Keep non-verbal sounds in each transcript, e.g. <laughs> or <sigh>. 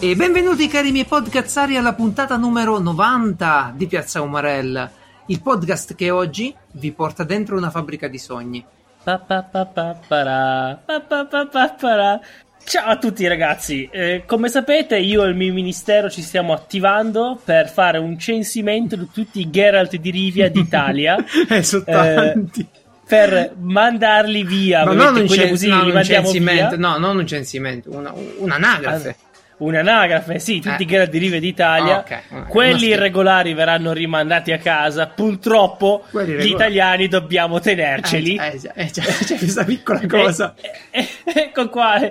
E benvenuti cari miei podcazzari alla puntata numero 90 di Piazza Umarella, il podcast che oggi vi porta dentro una fabbrica di sogni. Pa pa pa. Ciao a tutti ragazzi, eh, come sapete io e il mio ministero ci stiamo attivando per fare un censimento di tutti i Geralt di Rivia d'Italia. <laughs> eh, sono tanti. per mandarli via. Ma non un, quelli cen- così no, un censimento, via. no, non un censimento, una, un'anagrafe. Un'anagrafe, sì, tutti Eh. i Geralt di Rivia d'Italia. Ah, ok, ok, Quelli irregolari verranno rimandati a casa. Purtroppo Quelli gli regolari. italiani dobbiamo tenerceli. Eh, eh, già, eh, c'è <laughs> questa piccola cosa. E- e- ecco qua eh,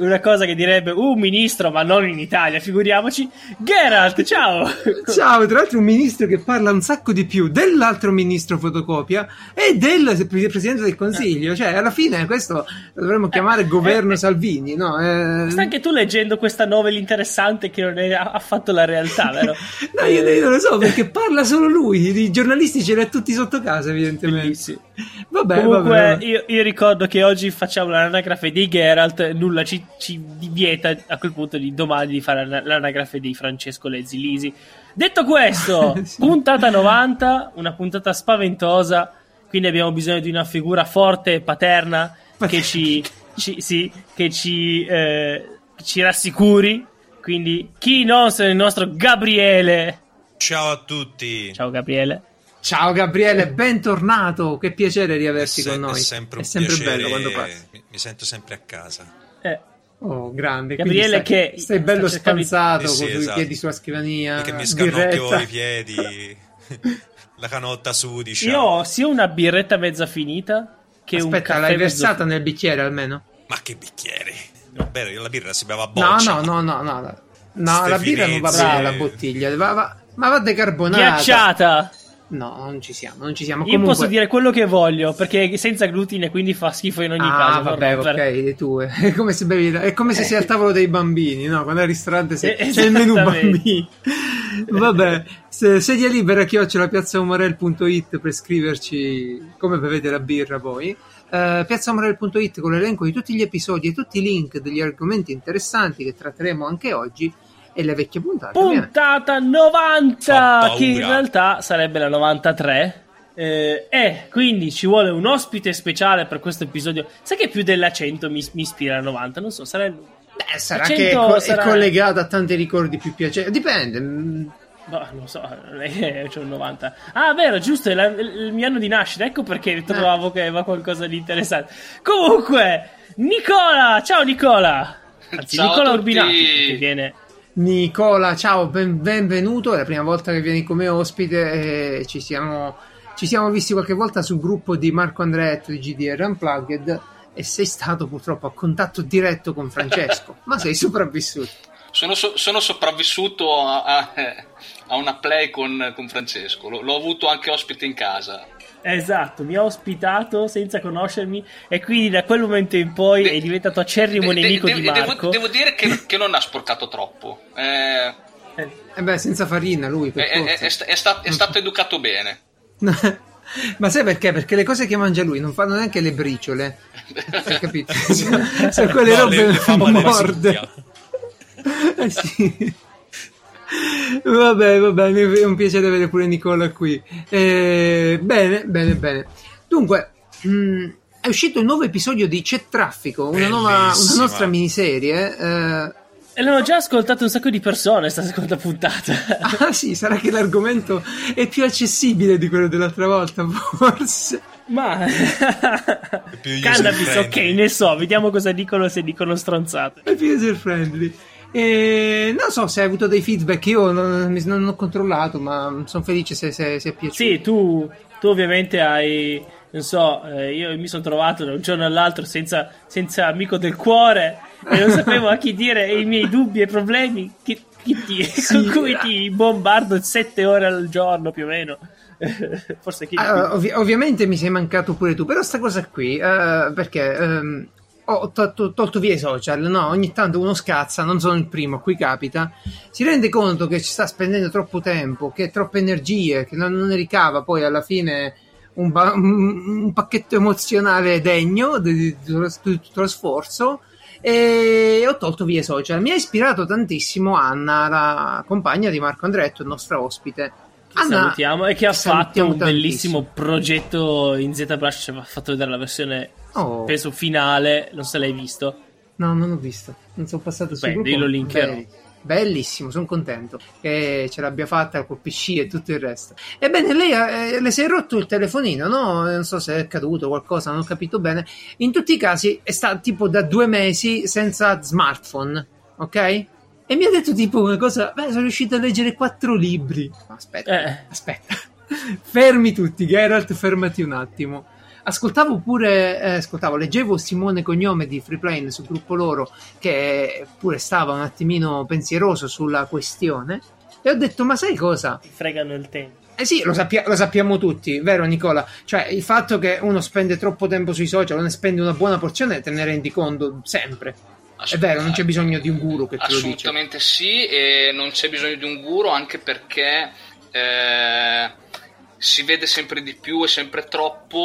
una cosa che direbbe un ministro, ma non in Italia, figuriamoci. Geralt, ciao! Ciao, tra l'altro un ministro che parla un sacco di più dell'altro ministro fotocopia e del pre- Presidente del Consiglio. Cioè, alla fine questo lo dovremmo chiamare governo Salvini, no? Eh, Stai anche tu leggendo questa novel interessante che non è affatto la realtà, vero? <laughs> No, io, io non lo so perché parla solo lui. I giornalisti ce li ha tutti sotto casa, evidentemente. Bellissimo. Vabbè, Comunque, vabbè. Io, io ricordo che oggi facciamo l'anagrafe di Geralt. Nulla ci, ci vieta a quel punto di domani di fare l'ana- l'anagrafe di Francesco Lezzi Lisi. Detto questo, <laughs> Sì. puntata 90, una puntata spaventosa. Quindi abbiamo bisogno di una figura forte e paterna che ci, ci- sì, che ci, eh, ci rassicuri. Quindi, chi non se il nostro Gabriele. Ciao a tutti. Ciao, Gabriele. Ciao Gabriele, bentornato. Che piacere riaverti Se- con noi. È sempre un è sempre piacere, bello quando passi. Mi, mi sento sempre a casa. Eh, Oh, grande. Gabriele stai, che stai bello spanzato Eh sì, con i esatto. piedi sulla scrivania. Perché mi scannocchio i piedi, <laughs> la canotta sudicia. Io ho sia una birretta mezza finita che un Aspetta, caffè l'hai mezzo versata nel bicchiere almeno? Ma che bicchieri? Vabbè, la birra si beve a No, boccia. no, no, no, no. no. No, Ste la birra non va finezze. bene la bottiglia, va, va- ma va decarbonata. ghiacciata. No, non ci siamo, non ci siamo. Io Comunque... posso dire quello che voglio perché è senza glutine, quindi fa schifo in ogni Ah, caso. vabbè, non rompere. ok, tu. È <laughs> come se bevi, è come se sei al tavolo dei bambini, no? Quando al ristorante sei- Eh, c'è il menù bambini. <laughs> Vabbè, se, sedia libera chiocciola piazzaumarel.it per scriverci come bevete la birra poi. Eh, piazzaumarel.it con l'elenco di tutti gli episodi e tutti i link degli argomenti interessanti che tratteremo anche oggi e le vecchie puntate. ovviamente. Puntata 90, Fa che in realtà sarebbe la 93. Eh, e quindi ci vuole un ospite speciale per questo episodio. Sai che più della 100 mi, mi ispira a 90? Non so, sarà. Beh, sarà 100 che è, co- è sarà- collegato a tanti ricordi più piacevoli. Dipende. Boh, non so, non è che c'ho il 90. Ah, vero, giusto, è la- il mio anno di nascita. Ecco perché trovavo che aveva qualcosa di interessante. Comunque, Nicola, ciao Nicola. Anzi, Ciao Nicola. Urbinati, che viene. Nicola, ciao, ben- benvenuto. È la prima volta che vieni come ospite. e ci, siamo, ci siamo visti qualche volta sul gruppo di Marco Andretto di GDR Unplugged. E sei stato purtroppo a contatto diretto con Francesco, <laughs> ma sei sopravvissuto. Sono, so- sono sopravvissuto a, a- a una play con, con Francesco. L'ho, l'ho avuto anche ospite in casa. Esatto, mi ha ospitato senza conoscermi e quindi da quel momento in poi De- è diventato acerrimo De- nemico de- di devo, Marco. devo dire che, che non ha sporcato troppo. Eh, Eh, E beh, senza farina lui, per è, è- forza. è sta- è sta- è stato educato bene. <laughs> Ma sai perché? Perché le cose che mangia lui non fanno neanche le briciole. Hai capito? Cioè, <laughs> sono quelle No, robe le, le <laughs> morde. Eh sì. Vabbè, vabbè, mi è un piacere avere pure Nicola qui. Eh, bene, bene, bene. Dunque, mh, è uscito il nuovo episodio di C'è Traffico, una, nuova, una nostra miniserie. eh, E l'hanno già ascoltato un sacco di persone sta seconda puntata. <laughs> ah sì, sarà che l'argomento è più accessibile di quello dell'altra volta, forse. Ma cannabis, ok, ne so, vediamo cosa dicono se dicono stronzate. È più user friendly. E non so se hai avuto dei feedback, io non, non ho controllato, ma sono felice se, se, se è piaciuto. Sì, tu, tu ovviamente hai, non so, eh, io mi sono trovato da un giorno all'altro senza, senza amico del cuore e non sapevo a chi dire i miei dubbi e problemi che, che ti- Sì. con cui ti bombardo sette ore al giorno più o meno. <laughs> Forse chi Ah, ovvi- ovviamente mi sei mancato pure tu, però sta cosa qui, eh, perché ehm, ho tolto, tolto via i social, no? Ogni tanto uno scazza, non sono il primo, qui capita, si rende conto che ci sta spendendo troppo tempo, che troppe energie, che non, non ne ricava poi alla fine un, ba- un- pacchetto emozionale degno di, tutto lo- sforzo e ho tolto via i social. Mi ha ispirato tantissimo Anna, la compagna di Marco Andretto, il nostro ospite. Anna, salutiamo e che ha fatto un bellissimo tantissimo. progetto in ZBrush. Ci ha fatto vedere la versione, Oh. penso, finale. Non se l'hai visto. No, non ho visto. Non sono passato Beh, gruppo. io lo linkerò. Belli. Bellissimo, sono contento che ce l'abbia fatta col PC e tutto il resto. Ebbene, lei eh, le si è rotto il telefonino, no? Non so se è caduto qualcosa, non ho capito bene. In tutti i casi è sta tipo da due mesi senza smartphone, ok? E mi ha detto tipo una cosa, beh, sono riuscito a leggere quattro libri. Aspetta, Eh. aspetta. <laughs> Fermi tutti, Geralt, fermati un attimo. Ascoltavo pure, eh, ascoltavo, leggevo Simone Cognome di Freeplane sul gruppo loro, che pure stava un attimino pensieroso sulla questione, e ho detto, ma sai cosa? Ti fregano il tempo. Eh sì, lo, sappia- lo sappiamo tutti, vero Nicola? Cioè, il fatto che uno spende troppo tempo sui social, ne spende una buona porzione, te ne rendi conto sempre. È vero, non c'è bisogno di un guru che te lo dice. Assolutamente sì, e non c'è bisogno di un guru anche perché eh, si vede sempre di più e sempre troppo.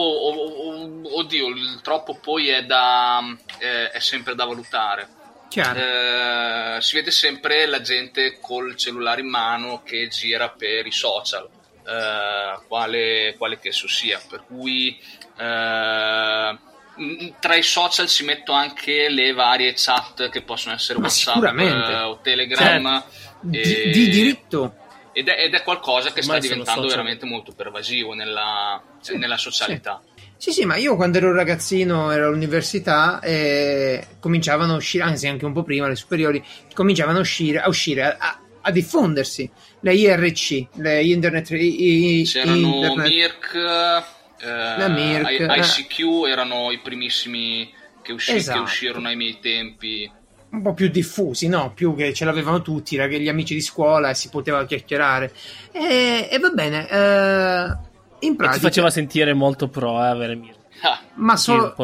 oddio, il troppo poi è, da, eh, è sempre da valutare. Chiaro. Eh, si vede sempre la gente col cellulare in mano che gira per i social, eh, quale, quale che esso sia. Per cui eh, tra i social ci metto anche le varie chat che possono essere Ma WhatsApp eh, o Telegram. di, e- di diritto. Ed è, ed è qualcosa che sta Ormai sono diventando social. veramente molto pervasivo nella, Sì, nella socialità. Sì, sì, ma io quando ero ragazzino ero all'università e cominciavano a uscire, anzi anche un po' prima, le superiori, cominciavano a uscire, a, uscire, a, a- diffondersi le IRC, le Internet... i- C'erano internet- Mirk, eh, Mirk, I- eh. ICQ erano i primissimi che, usci- Esatto. che uscirono ai miei tempi. Un po' più diffusi, no? Più che ce l'avevano tutti, gli amici di scuola e si poteva chiacchierare. E, e va bene, eh, in E ti pratica... faceva sentire molto pro, eh, avere Mir. Ah, Ma solo...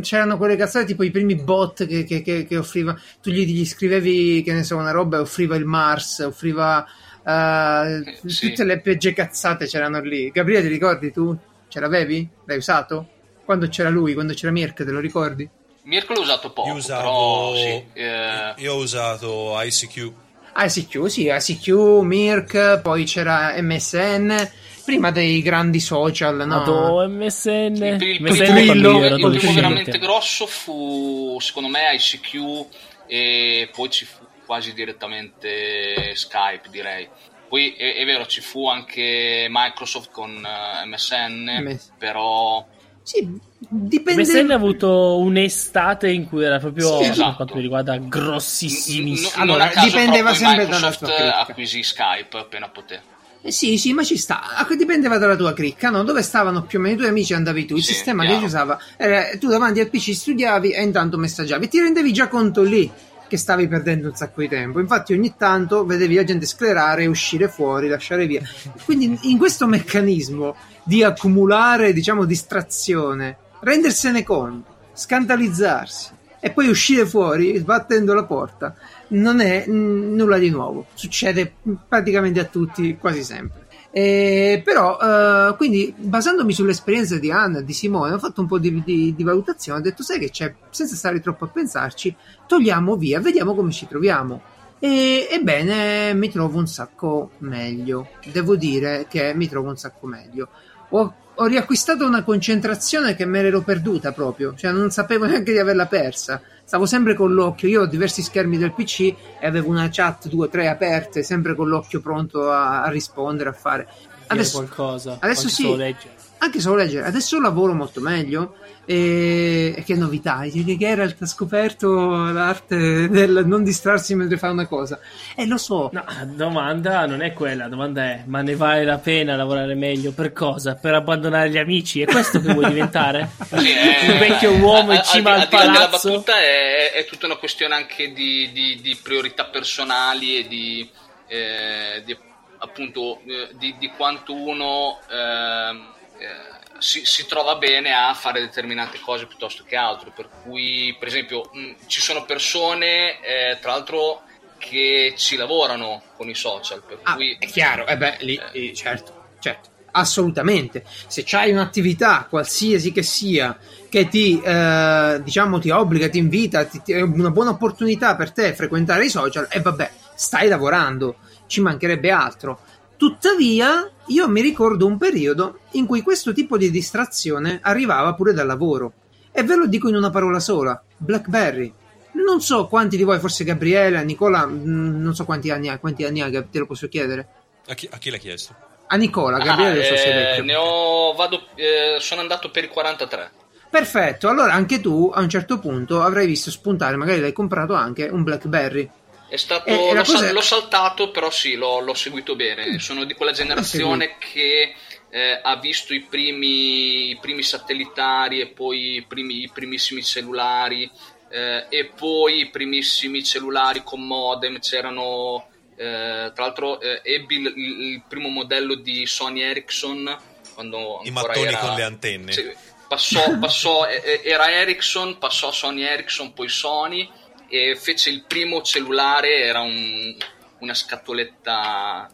C'erano quelle cazzate tipo i primi bot che, che, che, che offriva. Tu gli, gli scrivevi, che ne so, una roba e offriva il Mars, offriva eh, Sì. tutte le peggio cazzate c'erano lì. Gabriele, ti ricordi tu? Ce l'avevi? L'hai usato? Quando c'era lui, quando c'era Mirk, te lo ricordi? Mirko l'ho usato poco, Io usavo, però sì. eh, io ho usato ICQ. ICQ, sì, ICQ, Mirk, poi c'era MSN, prima dei grandi social, no? Madò, MSN. il, il- MSN il primo, ero il primo veramente grosso fu, secondo me, ICQ e poi ci fu quasi direttamente Skype, direi. Poi è, è vero, ci fu anche Microsoft con eh, MSN, MS. però Sì, dipende... MSN ha avuto un'estate in cui era proprio, Sì, per esatto. quanto mi riguarda, n- grossissimissimo. n- Allora, dipendeva sempre dalla sua cricca. acquisì Skype appena poté. Eh sì, sì, ma ci sta. Ah, Dipendeva dalla tua cricca, no? Dove stavano più o meno i tuoi amici andavi tu. Il Sì, sistema che chiaro. si usava era tu davanti al PC studiavi e intanto messaggiavi. Ti rendevi già conto lì che stavi perdendo un sacco di tempo. Infatti ogni tanto vedevi la gente sclerare, uscire fuori, lasciare via. Quindi in questo meccanismo di accumulare, diciamo, distrazione, rendersene conto, scandalizzarsi e poi uscire fuori sbattendo la porta non è mm, nulla di nuovo, succede praticamente a tutti quasi sempre. Eh, però, eh, quindi basandomi sull'esperienza di Anna e di Simone, ho fatto un po' di, di- di valutazione. Ho detto, sai che c'è, senza stare troppo a pensarci, togliamo via, vediamo come ci troviamo. E, ebbene, mi trovo un sacco meglio. Devo dire che mi trovo un sacco meglio. Ho, ho riacquistato una concentrazione che me l'ero perduta proprio, cioè non sapevo <laughs> neanche di averla persa. Stavo sempre con l'occhio, io ho diversi schermi del PC e avevo una chat, due o tre aperte, sempre con l'occhio pronto a, a rispondere, a fare. Adesso, qualcosa. adesso sì. leggere. Anche solo leggere, adesso lavoro molto meglio. E, e che novità! Che Geralt ha scoperto l'arte del non distrarsi mentre fa una cosa. E lo so, No, la domanda non è quella, la domanda è: ma ne vale la pena lavorare meglio? Per cosa? Per abbandonare gli amici? È questo che vuoi diventare? <laughs> Sì, è- Un vecchio uomo in cima al al di là della palazzo? battuta è, è tutta una questione anche di, di- di priorità personali e di, eh, di, appunto eh, di, di quanto uno ehm, eh, si, si trova bene a fare determinate cose piuttosto che altro. Per cui, per esempio, mh, ci sono persone, eh, tra l'altro, che ci lavorano con i social. Per Ah, cui è chiaro, eh beh, lì, Eh. eh, certo, certo. assolutamente. Se c'hai un'attività, qualsiasi che sia, che ti, eh, diciamo, ti obbliga, ti invita, ti, ti- è una buona opportunità per te frequentare i social, e vabbè, stai lavorando, ci mancherebbe altro. Tuttavia, io mi ricordo un periodo in cui questo tipo di distrazione arrivava pure dal lavoro. E ve lo dico in una parola sola: Blackberry. Non so quanti di voi, forse Gabriele, Nicola, mh, non so quanti anni ha, quanti anni ha, te lo posso chiedere. A chi, a chi l'ha chiesto? A Nicola, Gabriele, Ah, so eh, ne ho, vado, eh, sono andato per i 43. Perfetto, allora anche tu a un certo punto avrai visto spuntare, magari l'hai comprato anche, un Blackberry. È stato, E- e la l'ho, cosa l'ho saltato, però sì, l'ho, l'ho seguito bene. Sono di quella generazione che eh, ha visto i primi, i primi satellitari e poi i, primi- i primissimi cellulari eh, e poi i primissimi cellulari con modem. C'erano, eh, tra l'altro, eh, ebbi il, il primo modello di Sony Ericsson quando I mattoni era- con le antenne. sì, passò, passò, eh, eh, era Ericsson, passò a Sony Ericsson, poi Sony e fece il primo cellulare, era un- una scatoletta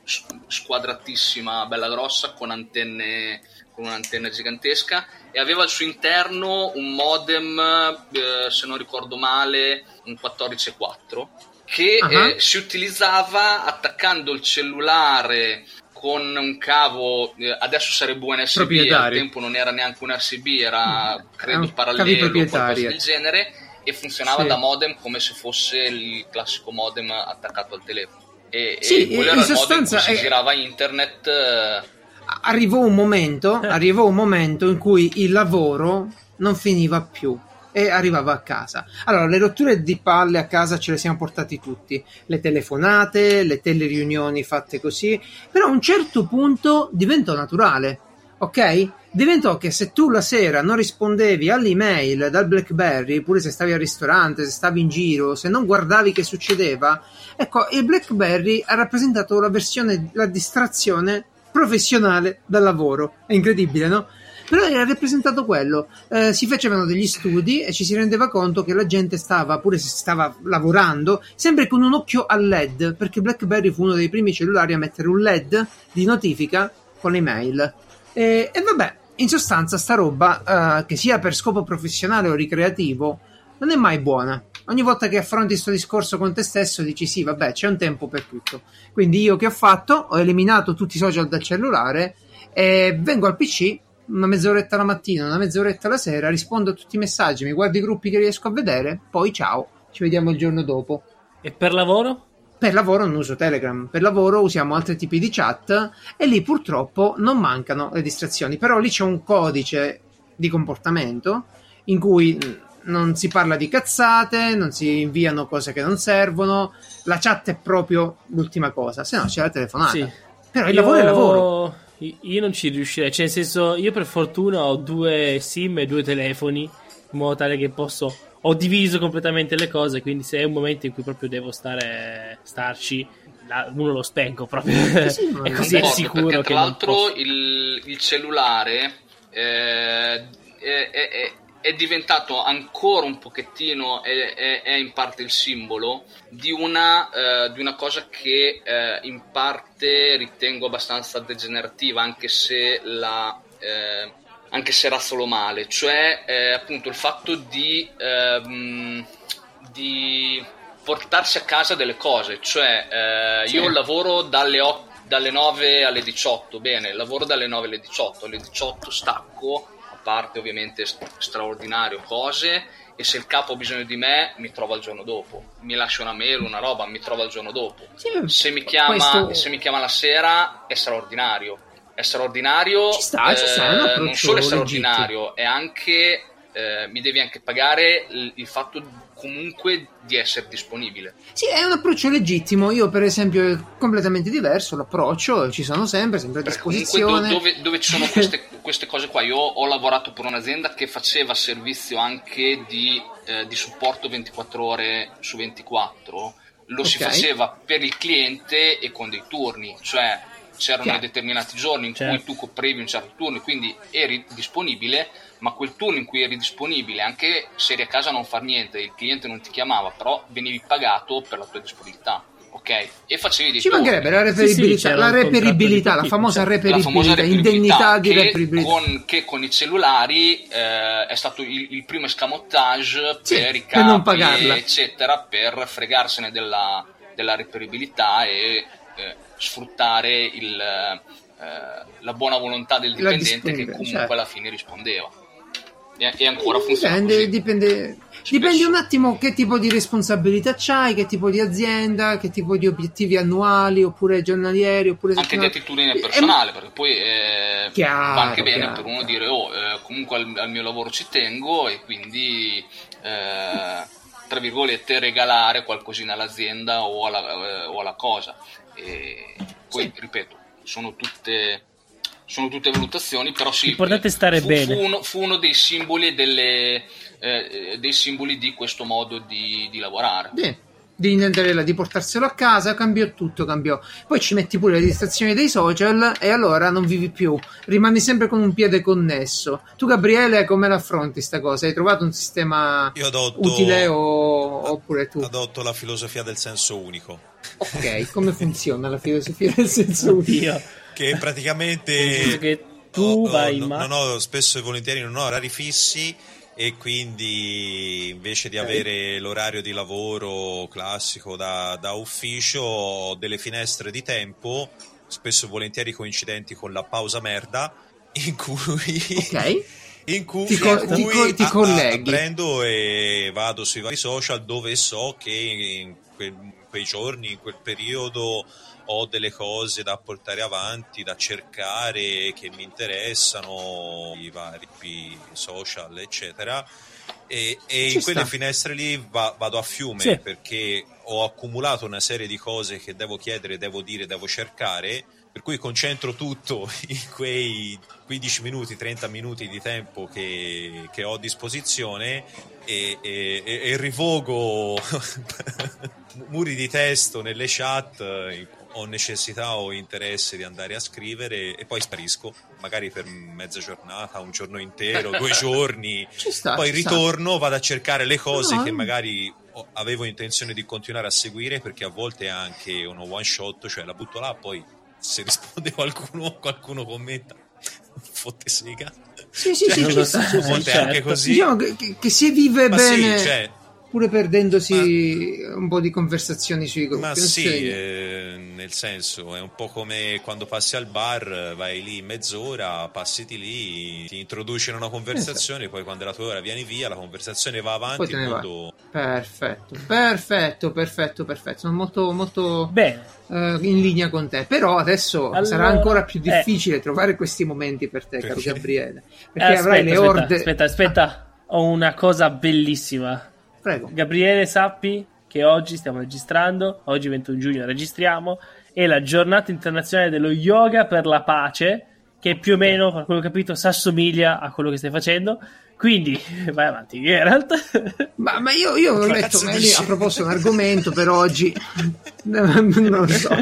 squadratissima, bella grossa, con antenne con un'antenna gigantesca e aveva al suo interno un modem, eh, se non ricordo male, un 14.4 che Ah. eh, si utilizzava attaccando il cellulare con un cavo, eh, adesso sarebbe un USB, al tempo non era neanche un RCB, era È credo cavi parallelo o qualcosa del genere e funzionava Sì. da modem come se fosse il classico modem attaccato al telefono. E, Sì, e quello in era il modem cui si girava internet. eh, Arrivò un momento, arrivò un momento in cui il lavoro non finiva più e arrivava a casa. Allora, le rotture di palle a casa ce le siamo portati tutti, le telefonate, le teleriunioni fatte così, però a un certo punto diventò naturale, ok? Diventò che se tu la sera non rispondevi all'email dal BlackBerry, pure se stavi al ristorante, se stavi in giro, se non guardavi che succedeva, ecco, il BlackBerry ha rappresentato la versione, la distrazione professionale dal lavoro. È incredibile, no? Però era rappresentato quello. Eh, si facevano degli studi e ci si rendeva conto che la gente stava, pure se stava lavorando, sempre con un occhio al LED, perché BlackBerry fu uno dei primi cellulari a mettere un LED di notifica con le mail. E, e vabbè, in sostanza, sta roba, eh, che sia per scopo professionale o ricreativo, non è mai buona. Ogni volta che affronti questo discorso con te stesso dici sì, vabbè, c'è un tempo per tutto. Quindi io che ho fatto? Ho eliminato tutti i social dal cellulare e vengo al PC una mezz'oretta la mattina, una mezz'oretta la sera, rispondo a tutti i messaggi, mi guardo i gruppi che riesco a vedere, poi ciao, ci vediamo il giorno dopo. E per lavoro? Per lavoro non uso Telegram, per lavoro usiamo altri tipi di chat e lì purtroppo non mancano le distrazioni, però lì c'è un codice di comportamento in cui non si parla di cazzate, non si inviano cose che non servono, la chat è proprio l'ultima cosa, se no c'è la telefonata. Sì. Però il lavoro è lavoro. Io- Io non ci riuscirei, cioè nel senso, io per fortuna ho due SIM e due telefoni, in modo tale che posso, ho diviso completamente le cose, quindi se è un momento in cui proprio devo stare, starci, la- uno lo spengo proprio, Sì, <laughs> e così è sicuro perché che tra l'altro il, il cellulare eh, è, è- è- diventato ancora un pochettino è, è- è in parte il simbolo di una, eh, di una cosa che eh, in parte ritengo abbastanza degenerativa anche se la eh, anche se razzolo male cioè eh, appunto il fatto di ehm, di portarsi a casa delle cose, cioè eh, Sì. io lavoro dalle, ot- dalle 9 alle 18, bene, lavoro dalle 9 alle 18, alle 18 stacco, a parte ovviamente st- straordinario cose, e se il capo ha bisogno di me mi trova il giorno dopo, mi lascia una mail, una roba, mi trova il giorno dopo. Sì, Se mi chiama, questo- se mi chiama la sera è straordinario, è straordinario, Ci sta, ci sta, eh, non solo è straordinario, è anche eh, mi devi anche pagare il, il fatto comunque di essere disponibile. Sì, è un approccio legittimo. Io, per esempio, è completamente diverso l'approccio, ci sono sempre, sempre a Perché comunque do- disposizione. dove, dove ci sono queste, <laughs> queste cose qua, io ho lavorato per un'azienda che faceva servizio anche di, eh, di supporto 24 ore su 24, lo si Ok. faceva per il cliente e con dei turni, cioè c'erano Chiaro. determinati giorni in Certo. cui tu coprivi un certo turno, quindi eri disponibile, ma quel turno in cui eri disponibile, anche se eri a casa a non far niente, il cliente non ti chiamava, però venivi pagato per la tua disponibilità. ok? E facevi dei Ci mancherebbe la Sì, sì, reperibilità, c'era la reperibilità, di la famosa cioè, la reperibilità, famosa reperibilità indennità di che reperibilità. con, che con i cellulari eh, è stato il, il primo escamotage Sì, per i per non capi, pagarla. eccetera, per fregarsene della, della reperibilità e eh, sfruttare il, eh, la buona volontà del dipendente che comunque certo. alla fine rispondeva. E, e ancora funziona Dipende, così. dipende, dipende un attimo che tipo di responsabilità c'hai, che tipo di azienda, che tipo di obiettivi annuali oppure giornalieri oppure anche di attitudine Eh, personale, perché poi eh, Chiaro, va anche bene chiaro, per uno dire oh, eh, comunque al, al mio lavoro ci tengo e quindi eh, tra virgolette regalare qualcosina all'azienda o alla, eh, o alla cosa. E poi ripeto, sono tutte sono tutte valutazioni, però sì, L'importante è stare fu, bene. Fu uno, fu uno dei simboli delle, eh, dei simboli di questo modo di, di lavorare. Sì, di intenderla, di portarselo a casa, cambiò tutto, cambiò. Poi ci metti pure le distrazioni dei social e allora non vivi più, rimani sempre con un piede connesso. Tu, Gabriele, come l'affronti sta cosa? Hai trovato un sistema Io adotto, utile o... oppure tu? adotto la filosofia del senso unico, Ok, come funziona la filosofia del senso? Oddio. che praticamente che tu ho- vai in no- ma- non ho spesso e volentieri non ho orari fissi e quindi invece di avere l'orario di lavoro classico da, da ufficio ho delle finestre di tempo spesso e volentieri coincidenti con la pausa merda in cui Ok. <laughs> in cui, Ti co- in ti cui co- ti a- a- colleghi. prendo e vado sui vari social dove so che in quel- in quei giorni, in quel periodo ho delle cose da portare avanti, da cercare che mi interessano, i vari social, eccetera. E, e in quelle sta. finestre lì va- vado a fiume Sì. perché ho accumulato una serie di cose che devo chiedere, devo dire, devo cercare, per cui concentro tutto <laughs> in quei 15 minuti, 30 minuti di tempo che, che ho a disposizione e, e- e- rivogo <laughs> muri di testo nelle chat, ho necessità o interesse di andare a scrivere e poi sparisco, magari per mezza giornata, un giorno intero, due <laughs> giorni, sta. poi ci sta. ritorno, vado a cercare le cose No, che magari avevo intenzione di continuare a seguire perché a volte è anche uno one shot, cioè la butto là, poi se risponde <laughs> qualcuno, qualcuno commenta, fotte sega. Sì, sì, sì, Non ci lo sta. so, A volte è certo. anche così. Diciamo che, che- che si vive Ma bene sì, cioè, pure perdendosi un po' di conversazioni sui gruppi. Ma sì, eh, nel senso, è un po' come quando passi al bar, vai lì mezz'ora, passiti lì, ti introduci in una conversazione, poi quando è la tua ora vieni via, la conversazione va Poi avanti, te ne vai. mondo... Perfetto, perfetto, perfetto, perfetto. Sono molto, molto Bene. eh, in linea con te. Però adesso Allora, sarà ancora più eh. difficile trovare questi momenti per te, caro? Gabriele. Eh, Perché avrai aspetta, le aspetta, orde. aspetta, aspetta. Ho una cosa bellissima. Prego. Gabriele, sappi che oggi stiamo registrando, oggi 21 giugno registriamo, è la giornata internazionale dello yoga per la pace, che più o meno, per quello che ho capito, si assomiglia a quello che stai facendo. Quindi, <laughs> vai avanti, Geralt. <laughs> Ma, ma io, io ho Cazzo letto ma lì, dici? a proposito un argomento <laughs> per oggi. non lo so.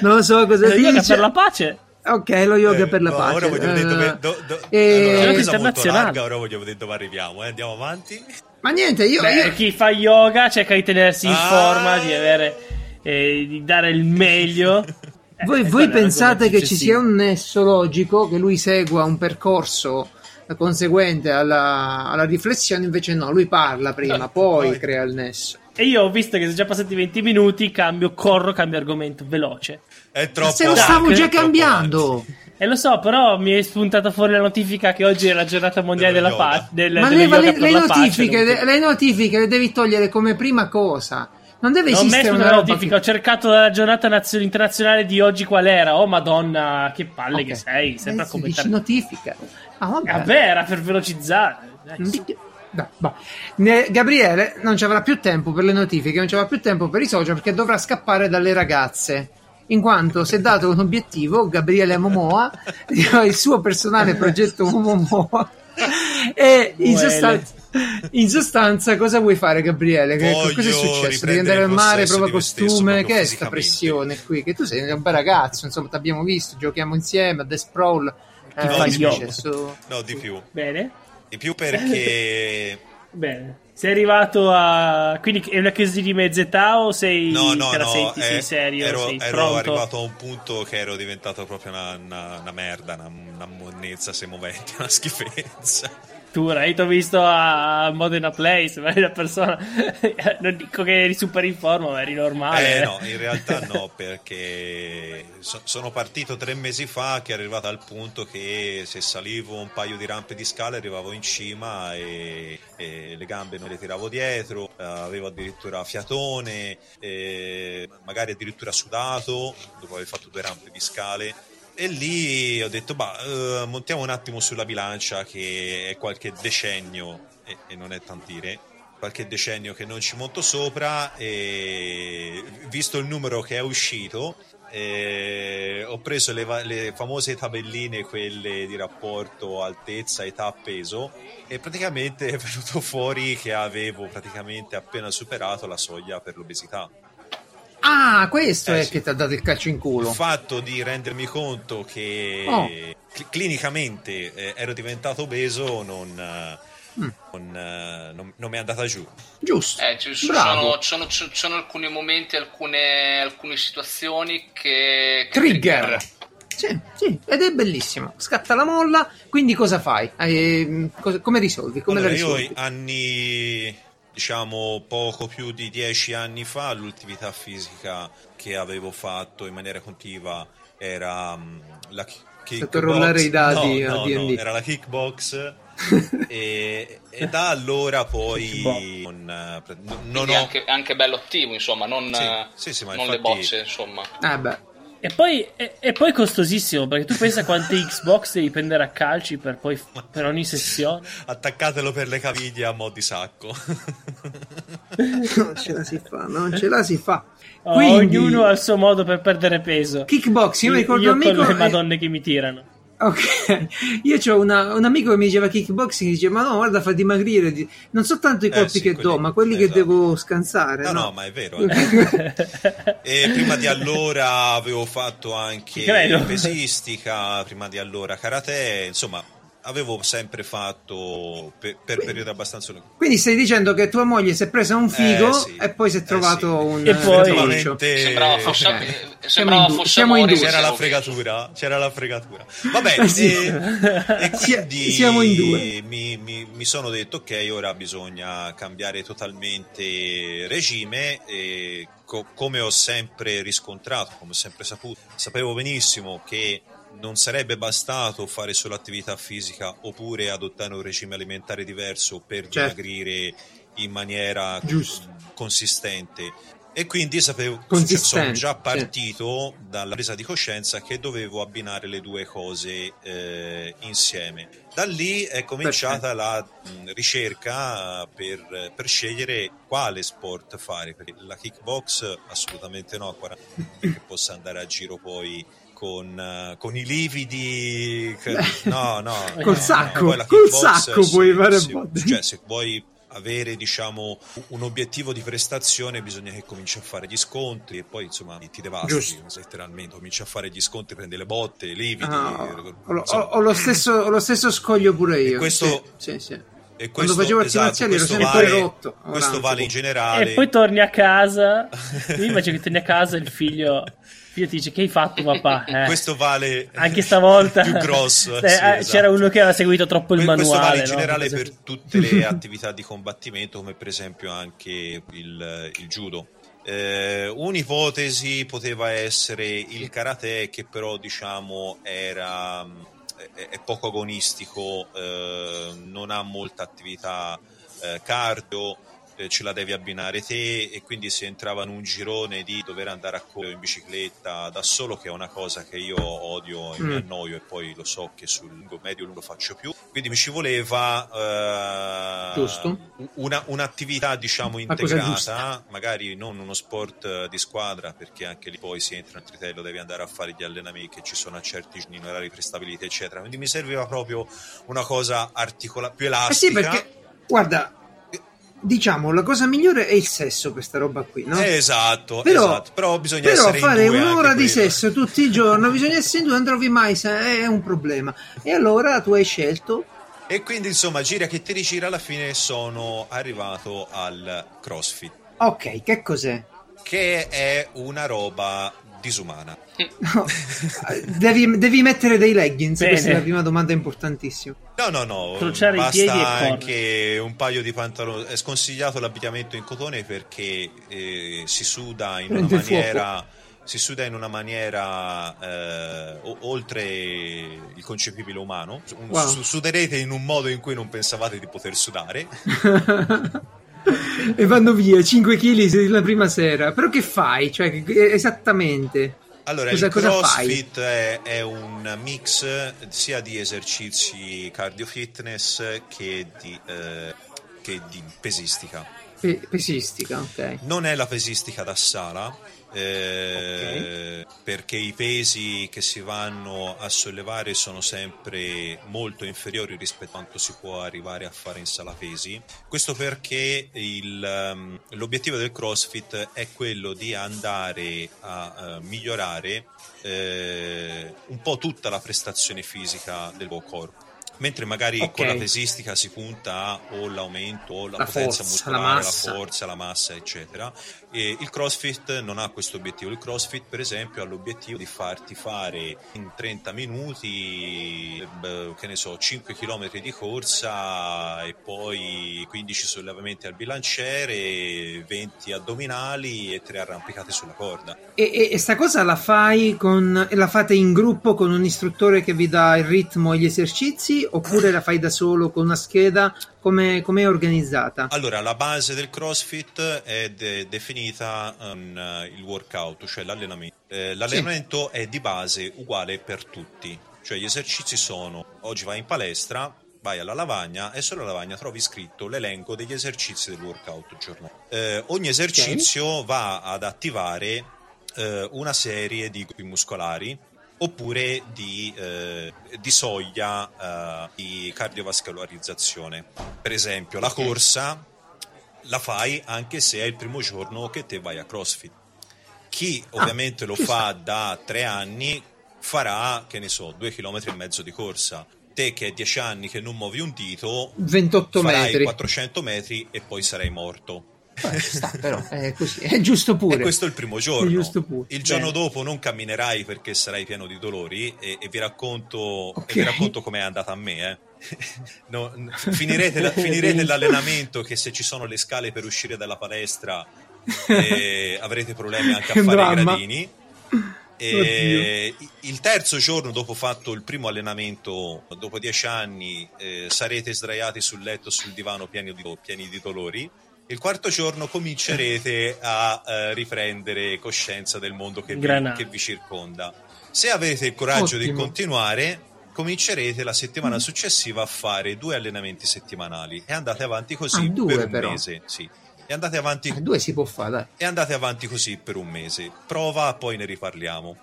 Non lo so cosa lo yoga dice. per la pace. Ok, lo yoga Eh, per la no, pace. Ora voglio vedere dove... Eh, do- do- e- allora, una Giornata cosa molto internazionale. larga, ora voglio vedere dove arriviamo, eh. andiamo avanti. Ma niente, io, Beh, io- chi fa yoga cerca di tenersi in Ah. forma, di avere, eh, di dare il meglio. <laughs> Eh, voi, voi pensate che ci sia un nesso logico che lui segua un percorso conseguente alla, alla riflessione? Invece no, lui parla prima, <laughs> poi Poi- crea il nesso. E io ho visto che sono già passati 20 minuti, cambio, corro, cambio argomento, veloce. È Ma troppo se lo stavo già cambiando. E lo so, però mi è spuntata fuori la notifica che oggi è la giornata mondiale della pace. Del, Ma le, le pace, notifiche, non- le, le notifiche le devi togliere come prima cosa. Non deve Non esistere una notifica, ho che... cercato la giornata nazio- internazionale di oggi qual era. Oh madonna, che palle Ok. che sei, sempre a Eh, si commentare. dici notifica. Ah, vabbè. Vabbè, era per velocizzare. Ne- Gabriele non ci avrà più tempo per le notifiche, non ci avrà più tempo per i social perché dovrà scappare dalle ragazze. In quanto si è dato un obiettivo, Gabriele Momoa, <laughs> il suo personale progetto Momoa. E in sostanza, in sostanza, cosa vuoi fare, Gabriele? Che, Voglio cosa è successo? Devi andare al mare, prova di costume. Che è sta fisicamente. pressione qui? Che tu sei un bel ragazzo, insomma, ti abbiamo visto, giochiamo insieme a The Sprawl. Eh, yoga? successo? No, di più. Bene, Di più perché <laughs> bene. Sei arrivato a. Quindi è una crisi di mezza età o sei. No, no, te la no, senti, eh, sei serio? ero, sei ero arrivato a un punto che ero diventato proprio una, una- una merda, una, una monnezza semovente, <laughs> una schifezza. Tu, hai ti ho visto a Modena Place, ma eri una persona. <laughs> non dico che eri super in forma, ma eri normale. Eh no, <laughs> in realtà no, perché so- sono partito tre mesi fa che ero arrivato al punto che se salivo un paio di rampe di scale arrivavo in cima e, e le gambe me le tiravo dietro, avevo addirittura fiatone, magari addirittura sudato dopo aver fatto due rampe di scale. E lì ho detto, bah, eh, montiamo un attimo sulla bilancia che è qualche decennio, e, e non è tantire, qualche decennio che non ci monto sopra e visto il numero che è uscito eh, ho preso le, le famose tabelline quelle di rapporto altezza età peso e praticamente è venuto <laughs> fuori che avevo praticamente appena superato la soglia per l'obesità Ah, questo Eh, è sì. che ti ha dato il calcio in culo. il fatto di rendermi conto che Oh. cl- clinicamente eh, ero diventato obeso non, Mm. non, eh, non- non mi è andata giù Giusto. Eh, ci Bravo. sono, sono- sono alcuni momenti, alcune, alcune situazioni che... che Trigger. triggerano. Sì, sì, ed è bellissimo. Scatta la molla, quindi cosa fai? Eh, cosa- come risolvi? Come Allora, la io risolvi? anni, diciamo poco più di dieci anni fa, l'ultimità fisica che avevo fatto in maniera continua era mm, la ki- kickbox. Rollare i dadi no, a no, D&D. no, era la kickbox. <laughs> e, e da allora poi non, non ho anche, anche bello attivo, insomma, non, Sì, sì, sì, ma non le infatti- bocce, insomma. Ah, beh. E poi, e, e poi costosissimo perché tu pensa quante Xbox devi prendere a calci per, poi, per ogni sessione. attaccatelo per le caviglie a mo' di sacco. Non ce la si fa, non ce la si fa. Oh, Quindi, Ognuno ha il suo modo per perdere peso. kickbox, io mi ricordo io un con le eh, madonne che mi tirano. Ok, <laughs> io ho una- un amico che mi diceva kickboxing, dice ma no, guarda, fa dimagrire, di- non so tanto i Eh, colpi sì, che quelli- do, ma quelli che esatto. devo scansare. No, no, no, ma è vero. eh. <laughs> E prima di allora avevo fatto anche pesistica, prima di allora karate, insomma, avevo sempre fatto per, per periodi abbastanza lunghi. Quindi stai dicendo che tua moglie si è presa un figo Eh, sì. e poi si è Eh, trovato sì. un E poi- Sembrava fosse, ok. eh, Siamo sembrava in due- fosse siamo in due. C'era la fregatura, c'era la fregatura. Vabbè, Eh, sì. e, <laughs> e quindi siamo in due. Mi, mi- mi sono detto ok, ora bisogna cambiare totalmente regime e co- come ho sempre riscontrato, come ho sempre saputo, sapevo benissimo che non sarebbe bastato fare solo attività fisica oppure adottare un regime alimentare diverso per Certo. dimagrire in maniera Giusto. consistente. E quindi sapevo, cioè, sono già sì. partito dalla presa di coscienza che dovevo abbinare le due cose eh, insieme. Da lì è cominciata la mh, ricerca per, per scegliere quale sport fare. Perché la kickbox assolutamente no, 40 che possa andare a giro poi con, eh, con i lividi. <laughs> No, no. Col no, sacco, poi la col sacco sì, puoi fare sì, botte. Cioè, se vuoi avere diciamo un obiettivo di prestazione bisogna che cominci a fare gli scontri e poi insomma ti devasti Giusto. letteralmente cominci a fare gli scontri prendi le botte i lividi Ah, eh, ho, ho- ho lo stesso, ho lo stesso scoglio pure io. E questo- Sì, sì, sì. E Quando facevo arti esatto, marziali ero questo sempre vale, rotto. Questo non vale in generale E poi torni a casa. <laughs> Io immagino che torni a casa il figlio, il figlio ti dice: Che hai fatto, papà? <laughs> Eh, questo vale Anche stavolta <laughs> più grosso sì, eh, esatto. c'era uno che aveva seguito troppo il Que- manuale. Questo vale in no? generale Cose- per tutte le attività di combattimento, come per esempio anche il, il judo. Eh, un'ipotesi poteva essere il karate, che però diciamo era è, è poco agonistico, eh, non ha molta attività eh, cardio. Eh, Ce la devi abbinare te e quindi si entrava in un girone di dover andare a correre in bicicletta da solo, che è una cosa che io odio e mi Mm. annoio e poi lo so che sul lungo medio non lo faccio più. Quindi mi ci voleva eh, una- un'attività diciamo integrata, magari non uno sport eh, di squadra, perché anche lì poi si entra nel tritello, devi andare a fare gli allenamenti che ci sono a certi giorni, in orari prestabiliti, eccetera. Quindi mi serviva proprio una cosa articolata, più Eh elastica. sì, perché, guarda, diciamo, la cosa migliore è il sesso, questa roba qui, no? Esatto, Però- esatto. però bisogna Però fare un'ora di sesso tutti i giorni, bisogna essere in due, non trovi mai, è un problema. E allora tu hai scelto E quindi insomma, gira che ti rigira, alla fine sono arrivato al CrossFit. Ok, che cos'è? Che è una roba disumana. No, <laughs> devi, devi mettere dei leggings, Bene. questa è la prima domanda importantissima. No, no, no, Crociare i basta e anche un paio di pantaloni. È sconsigliato l'abbigliamento in cotone perché eh, si suda in Prende una fuoco. maniera. Si suda in una maniera eh, o- oltre il concepibile umano. Wow. su- suderete in un modo in cui non pensavate di poter sudare. <laughs> e vanno via 5 kg la prima sera. Però che fai? Cioè, esattamente. Allora, Cosa- il CrossFit è, è un mix sia di esercizi cardio fitness che di, eh, che di pesistica. Pe- pesistica, ok. Non è la pesistica da sala, eh, perché i pesi che si vanno a sollevare sono sempre molto inferiori rispetto a quanto si può arrivare a fare in sala pesi. Questo perché il, ehm, l'obiettivo del CrossFit è quello di andare a eh, migliorare eh, un po' tutta la prestazione fisica del tuo corpo. Mentre magari Ok. con la pesistica si punta o l'aumento o la, La potenza forza, la muscolare, la, massa. forza, la massa, eccetera. E il CrossFit non ha questo obiettivo. Il CrossFit, per esempio, ha l'obiettivo di farti fare in 30 minuti, che ne so, 5 km di corsa e poi 15 sollevamenti al bilanciere, 20 addominali e 3 arrampicate sulla corda. E, e, sta cosa la fai con. la fate in gruppo con un istruttore che vi dà il ritmo e gli esercizi? Oppure la fai da solo con una scheda? Come è organizzata? Allora, la base del CrossFit è de- definita um, eh, il workout, cioè l'allenamento. Eh, l'allenamento è di base uguale per tutti, cioè gli esercizi sono oggi vai in palestra, vai alla lavagna e sulla lavagna trovi scritto l'elenco degli esercizi del workout giornaliero. Eh, ogni esercizio va ad attivare eh, una serie di gruppi muscolari oppure di, eh, di soglia eh, di cardiovascolarizzazione. Per esempio, la corsa la fai anche se è il primo giorno che te vai a CrossFit. Chi ovviamente lo ci fa da tre anni farà, che ne so, due chilometri e mezzo di corsa. Te che è dieci anni che non muovi un dito, 28 farai metri. 400 metri e poi sarai morto. Sta, però <laughs> è così, è giusto pure. E questo è il primo giorno. Il giorno Bene. dopo non camminerai perché sarai pieno di dolori e, e vi racconto, Ok. e vi racconto com'è andata a me. eh. <laughs> No, finirete, la- <laughs> finirete l'allenamento che se ci sono le scale per uscire dalla palestra eh, avrete problemi anche a fare i dramma. gradini. E il terzo giorno dopo fatto il primo allenamento, dopo dieci anni, eh, sarete sdraiati sul letto, sul divano pieni di, pieni di dolori. Il quarto giorno comincerete a eh, riprendere coscienza del mondo che vi, che vi circonda. Se avete il coraggio di Ottimo. continuare, comincerete la settimana Mm. successiva a fare due allenamenti settimanali e andate avanti così Ah, due, per un però. mese. Sì. E andate avanti Eh, due si può fare, dai. e andate avanti così per un mese. Prova, poi ne riparliamo.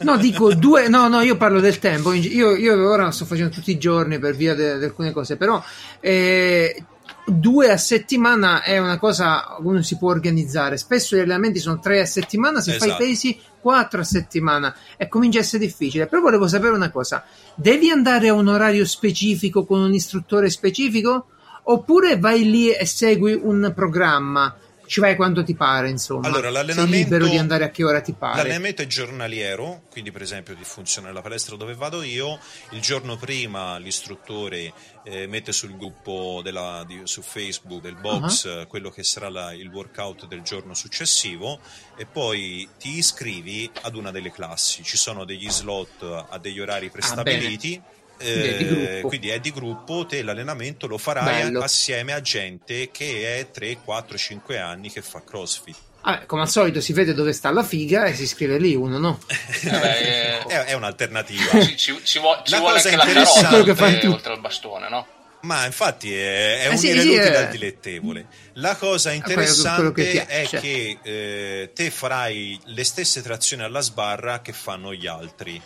No, <laughs> dico due, no, no, io parlo del tempo. Io, io ora sto facendo tutti i giorni per via di alcune cose, però eh, due a settimana è una cosa uno si può organizzare. Spesso gli allenamenti sono tre a settimana, se fai i Esatto. pesi quattro a settimana e comincia a essere difficile. Però volevo sapere una cosa: devi andare a un orario specifico con un istruttore specifico? Oppure vai lì e segui un programma? Ci vai quando ti pare, insomma. Allora, Sei l'allenamento- libero di andare a che ora ti pare. L'allenamento è giornaliero, quindi per esempio ti funziona nella palestra dove vado io, il giorno prima l'istruttore eh, mette sul gruppo della- di- su Facebook del box eh, quello che sarà la- il workout del giorno successivo e poi ti iscrivi ad una delle classi, ci sono degli slot a degli orari prestabiliti. Quindi è di eh, quindi è di gruppo, te l'allenamento lo farai Bello. assieme a gente che è 3, 4, 5 anni che fa CrossFit. Vabbè, come al solito si vede dove sta la figa e si iscrive lì uno, no? <laughs> Vabbè, <laughs> eh, È, è un'alternativa. ci, ci- ci vuole, ci La vuole cosa anche la interessante- carota che fanno oltre, al bastone, no? Ma infatti è, è Eh sì, unire sì, l'utile eh. al dilettevole. La cosa interessante che è piace. che eh, te farai le stesse trazioni alla sbarra che fanno gli altri.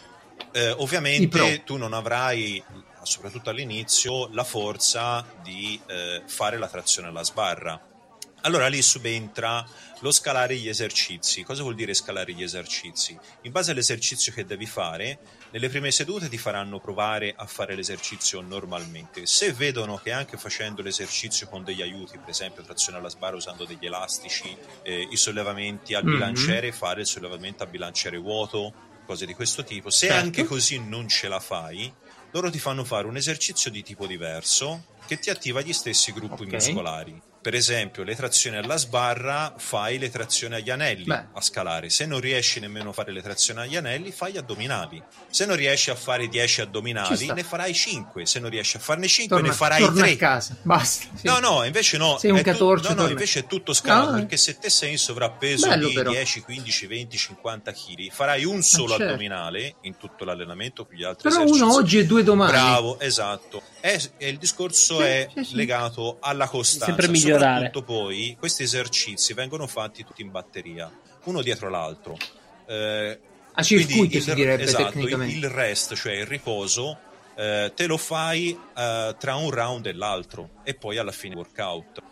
Eh, ovviamente tu non avrai, soprattutto all'inizio, la forza di eh, fare la trazione alla sbarra. allora lì subentra lo scalare gli esercizi. Cosa vuol dire scalare gli esercizi? In base all'esercizio che devi fare, nelle prime sedute ti faranno provare a fare l'esercizio normalmente. Se vedono che anche facendo l'esercizio con degli aiuti, per esempio trazione alla sbarra usando degli elastici, eh, i sollevamenti al mm-hmm. bilanciere, fare il sollevamento a bilanciere vuoto, cose di questo tipo, se certo. anche così non ce la fai, loro ti fanno fare un esercizio di tipo diverso che ti attiva gli stessi gruppi okay. muscolari per esempio le trazioni alla sbarra fai le trazioni agli anelli Beh. a scalare se non riesci nemmeno a fare le trazioni agli anelli fai addominali se non riesci a fare 10 addominali ne farai 5 se non riesci a farne 5 torna, ne farai torna 3 a casa basta sì. no no invece no sei un 14 tu, no, no, invece è tutto scalato no. perché se te sei in sovrappeso Bello, di però. 10 15 20 50 kg farai un solo ah, certo. addominale in tutto l'allenamento con gli altri però esercizi uno oggi e due domani bravo esatto è, è il discorso sì, è sì, legato alla costanza sempre migliorare. Soprattutto poi questi esercizi vengono fatti tutti in batteria, uno dietro l'altro. Eh, a circuito il, si direbbe esatto, tecnicamente. Il rest, cioè il riposo, eh, te lo fai eh, tra un round e l'altro e poi alla fine workout.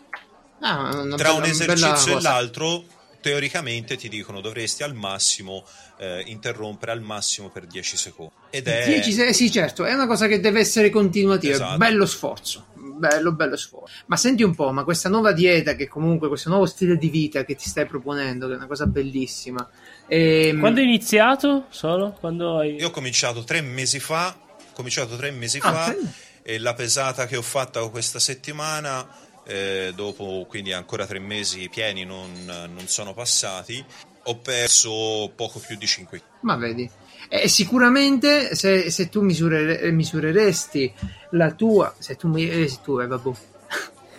Ah, tra bella, un esercizio e l'altro teoricamente ti dicono dovresti al massimo eh, interrompere al massimo per 10 secondi. Ed è... 10, sì, certo, è una cosa che deve essere continuativa, esatto. bello sforzo, bello, bello sforzo. Ma senti un po', ma questa nuova dieta, che comunque questo nuovo stile di vita che ti stai proponendo, che è una cosa bellissima. Ehm... Quando hai iniziato? Solo? Quando hai... Io ho cominciato tre mesi fa, cominciato tre mesi ah, fa, sì. e la pesata che ho fatto questa settimana eh, dopo quindi ancora tre mesi pieni non, non, sono passati, ho perso poco più di 5 Ma vedi, eh, sicuramente se, se tu misurere, misureresti la tua, se tu, eh, se tu, eh, vabbè.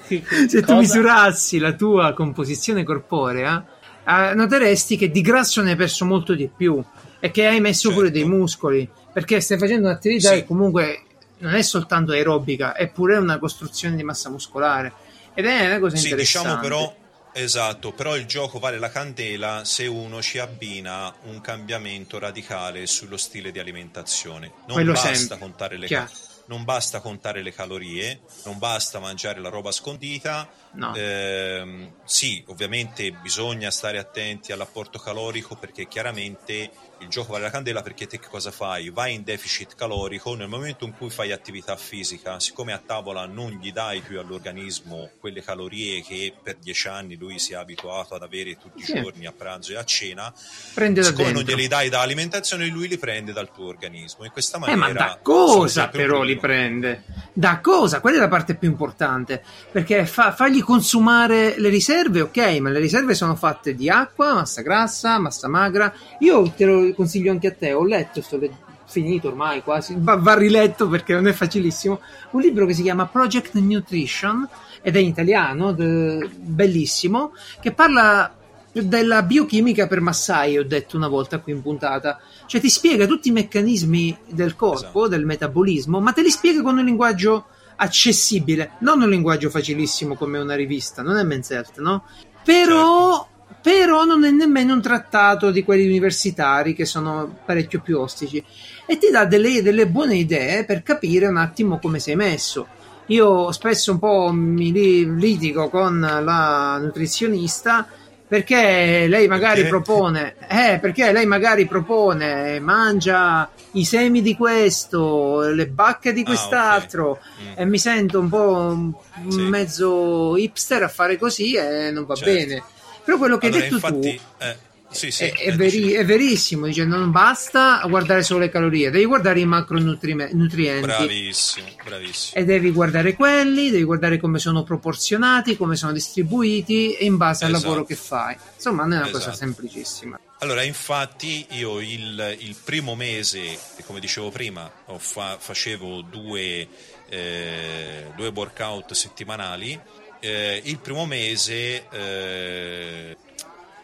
<laughs> se tu misurassi la tua composizione corporea, eh, noteresti che di grasso ne hai perso molto di più e che hai messo certo. pure dei muscoli perché stai facendo un'attività sì. che comunque non è soltanto aerobica, è pure una costruzione di massa muscolare ed è una cosa sì, interessante. Diciamo però Esatto, però il gioco vale la candela se uno ci abbina un cambiamento radicale sullo stile di alimentazione. Non Quello basta sempre. contare le calorie non basta contare le calorie, non basta mangiare la roba scondita. No. Eh, sì, ovviamente bisogna stare attenti all'apporto calorico perché chiaramente il gioco vale la candela perché te che cosa fai? Vai in deficit calorico nel momento in cui fai attività fisica, siccome a tavola non gli dai più all'organismo quelle calorie che per dieci anni lui si è abituato ad avere tutti sì. i giorni a pranzo e a cena, prende siccome non glieli dai da alimentazione, lui li prende dal tuo organismo. In questa maniera... Eh, ma da cosa però li prende? Da cosa? Quella è la parte più importante, perché fa, fargli consumare le riserve, ok, ma le riserve sono fatte di acqua, massa grassa, massa magra. Io te lo consiglio anche a te, ho letto, sto le- finito ormai quasi, va, va riletto perché non è facilissimo, un libro che si chiama Project Nutrition ed è in italiano, de- bellissimo, che parla della biochimica per massai, ho detto una volta qui in puntata. Cioè ti spiega tutti i meccanismi del corpo, esatto. del metabolismo, ma te li spiega con un linguaggio accessibile, non un linguaggio facilissimo come una rivista, non è Men's Health, no? Però certo però non è nemmeno un trattato di quelli universitari che sono parecchio più ostici e ti dà delle, delle buone idee per capire un attimo come sei messo. Io spesso un po' mi litigo con la nutrizionista perché lei magari perché? propone eh, perché lei magari propone mangia i semi di questo le bacche di quest'altro ah, okay. mm. e mi sento un po' sì. mezzo hipster a fare così e non va certo. bene però quello che allora, hai detto infatti, tu eh, sì, sì, è, è, veri- è, verissimo, dice, non basta guardare solo le calorie, devi guardare i macronutrienti. Bravissimo, bravissimo. E devi guardare quelli, devi guardare come sono proporzionati, come sono distribuiti in base al esatto. lavoro che fai. Insomma, non è una esatto. cosa semplicissima. Allora, infatti, io il, il, primo mese, come dicevo prima, fa- facevo due, eh, due workout settimanali eh, il primo mese eh,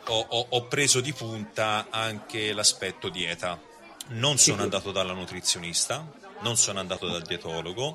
ho, ho, ho, preso di punta anche l'aspetto dieta. Non sono andato dalla nutrizionista, non sono andato dal dietologo.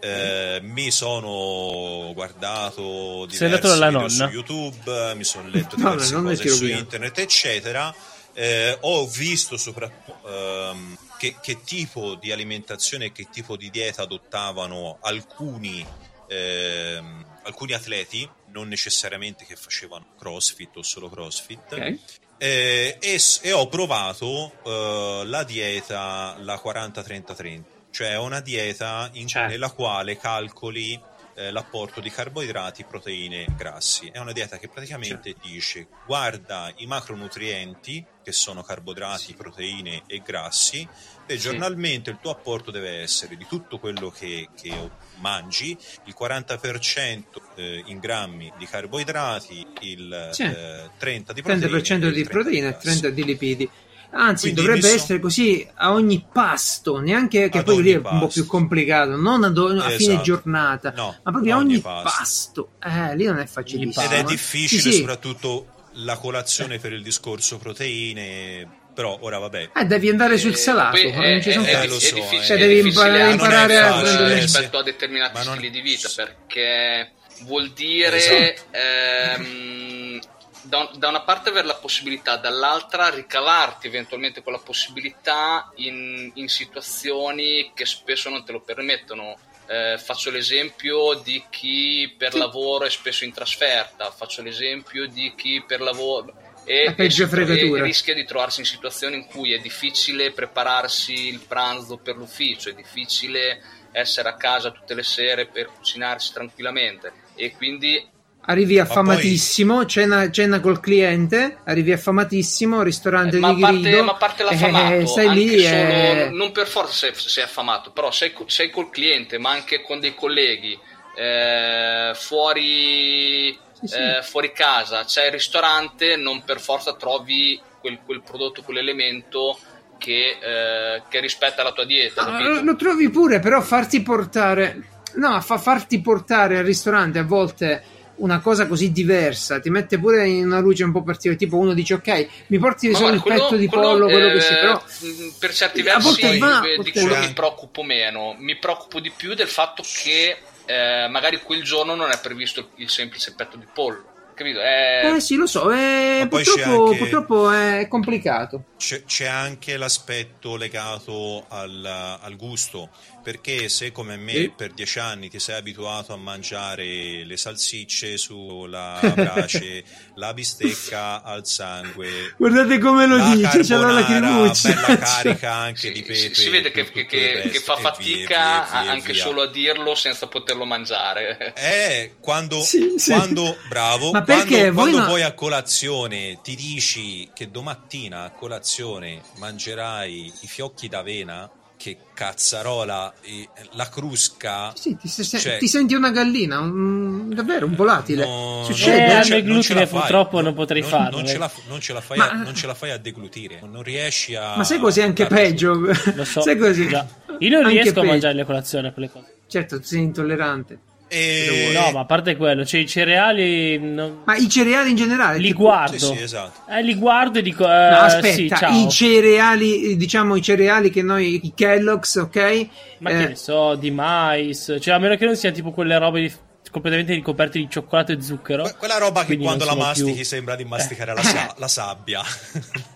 Eh, mi sono guardato diversi video nonna. su YouTube, mi sono letto <laughs> diverse no, cose su internet, eccetera. Eh, ho visto soprattutto ehm, che, che, tipo di alimentazione e che tipo di dieta adottavano alcuni ehm, alcuni atleti, non necessariamente che facevano crossfit o solo crossfit, Ok. eh, e, e ho provato eh, la dieta, la 40-30-30, cioè una dieta in- Certo. nella quale calcoli eh, l'apporto di carboidrati, proteine, grassi. È una dieta che praticamente dice guarda i macronutrienti, che sono carboidrati, proteine e grassi, e Sì. giornalmente il tuo apporto deve essere di tutto quello che, che mangi, il 40% eh, in grammi di carboidrati, il Sì. eh, 30% di proteine, 30% e il di proteine e grassi. 30% di lipidi. Anzi, Quindi dovrebbe so- essere così a ogni pasto, neanche che Ad poi ogni lì è un po' pasto. più complicato, non ad o- a Esatto. fine giornata, No, ma proprio a ogni ogni pasto. pasto. Eh, lì non è facilissimo. Ed è eh. difficile Sì, sì. soprattutto la colazione per il discorso proteine, però ora vabbè. Eh, devi andare sul Eh, salato, poi eh, è, non ci sono è- Eh, è lo difficile- eh. Cioè, devi imparare- imparare a rispetto- prendere- rispetto a determinati non- stili di vita perché vuol dire Esatto. ehm, da, da una parte avere la possibilità dall'altra ricavarti eventualmente con la possibilità in, in situazioni che spesso non te lo permettono Eh, faccio l'esempio di chi per lavoro è spesso in trasferta faccio l'esempio di chi per lavoro e, La peggio e- fregatura. e rischia di trovarsi in situazioni in cui è difficile prepararsi il pranzo per l'ufficio, è difficile essere a casa tutte le sere per cucinarsi tranquillamente e quindi Arrivi affamatissimo, cena, cena col cliente, arrivi affamatissimo, ristorante Eh, ma, di parte, grido, ma a parte eh, l'affamato, stai anche lì solo, e... non per forza sei, sei affamato, però sei, sei col cliente, ma anche con dei colleghi, eh, fuori, Sì, sì. eh, fuori casa, c'è il ristorante, non per forza trovi quel, quel prodotto, quell'elemento che, eh, che rispetta la tua dieta. No, capito? lo trovi pure, però farti portare... No, fa farti portare al ristorante a volte una cosa così diversa ti mette pure in una luce un po' particolare. Tipo, uno dice, ok, mi porti Ma solo il petto di quello- pollo, quello che eh, sia, però. mh, per certi versi volte va, a eh, di quello mi preoccupo meno. Mi preoccupo di più del fatto che eh, magari quel giorno non è previsto il semplice petto di pollo. Capito? È- Eh sì, lo so, eh, Ma c'è purtroppo, anche- purtroppo è complicato. C'è, c'è anche l'aspetto legato al, al gusto, perché se come me Sì. per dieci anni ti sei abituato a mangiare le salsicce sulla <laughs> brace, la bistecca al sangue, Guardate come lo la dice, c'è la lacrimuccia. bella <laughs> carica anche Sì, di pepe, si vede che, che- che- fa e via, fatica via, via, anche via. solo a dirlo senza poterlo mangiare. Eh, quando, Sì, sì. quando bravo, Ma quando, perché voi quando no- poi a colazione ti dici che domattina a colazione mangerai i fiocchi d'avena, che cazzarola, e la crusca. Sì, ti, se- Cioè- ti senti una gallina, un- davvero un volatile. No, Succede. Eh, non a non glutine purtroppo non potrei non, farlo, Non ce, eh. la, non ce la fai Ma- a, non ce la fai a deglutire, non riesci a. Ma sai cos'è anche peggio? Lo so. <laughs> sai così? già. Io non Anche riesco a peggio. mangiare le colazioni quelle cose. Certo, sei intollerante. E... No, ma a parte quello, cioè i cereali non- Ma i cereali in generale? li tipo- guardo. Sì, sì, esatto. Eh, li guardo e dico, No, eh, aspetta, sì, ciao. i cereali, diciamo i cereali che noi, i Kellogg's, ok? Ma Eh, che ne so, di mais, cioè a meno che non siano tipo quelle robe di- completamente ricoperte di cioccolato e zucchero. Que- Quella roba che quando la mastichi più- sembra di masticare la, sa- la sabbia. <laughs>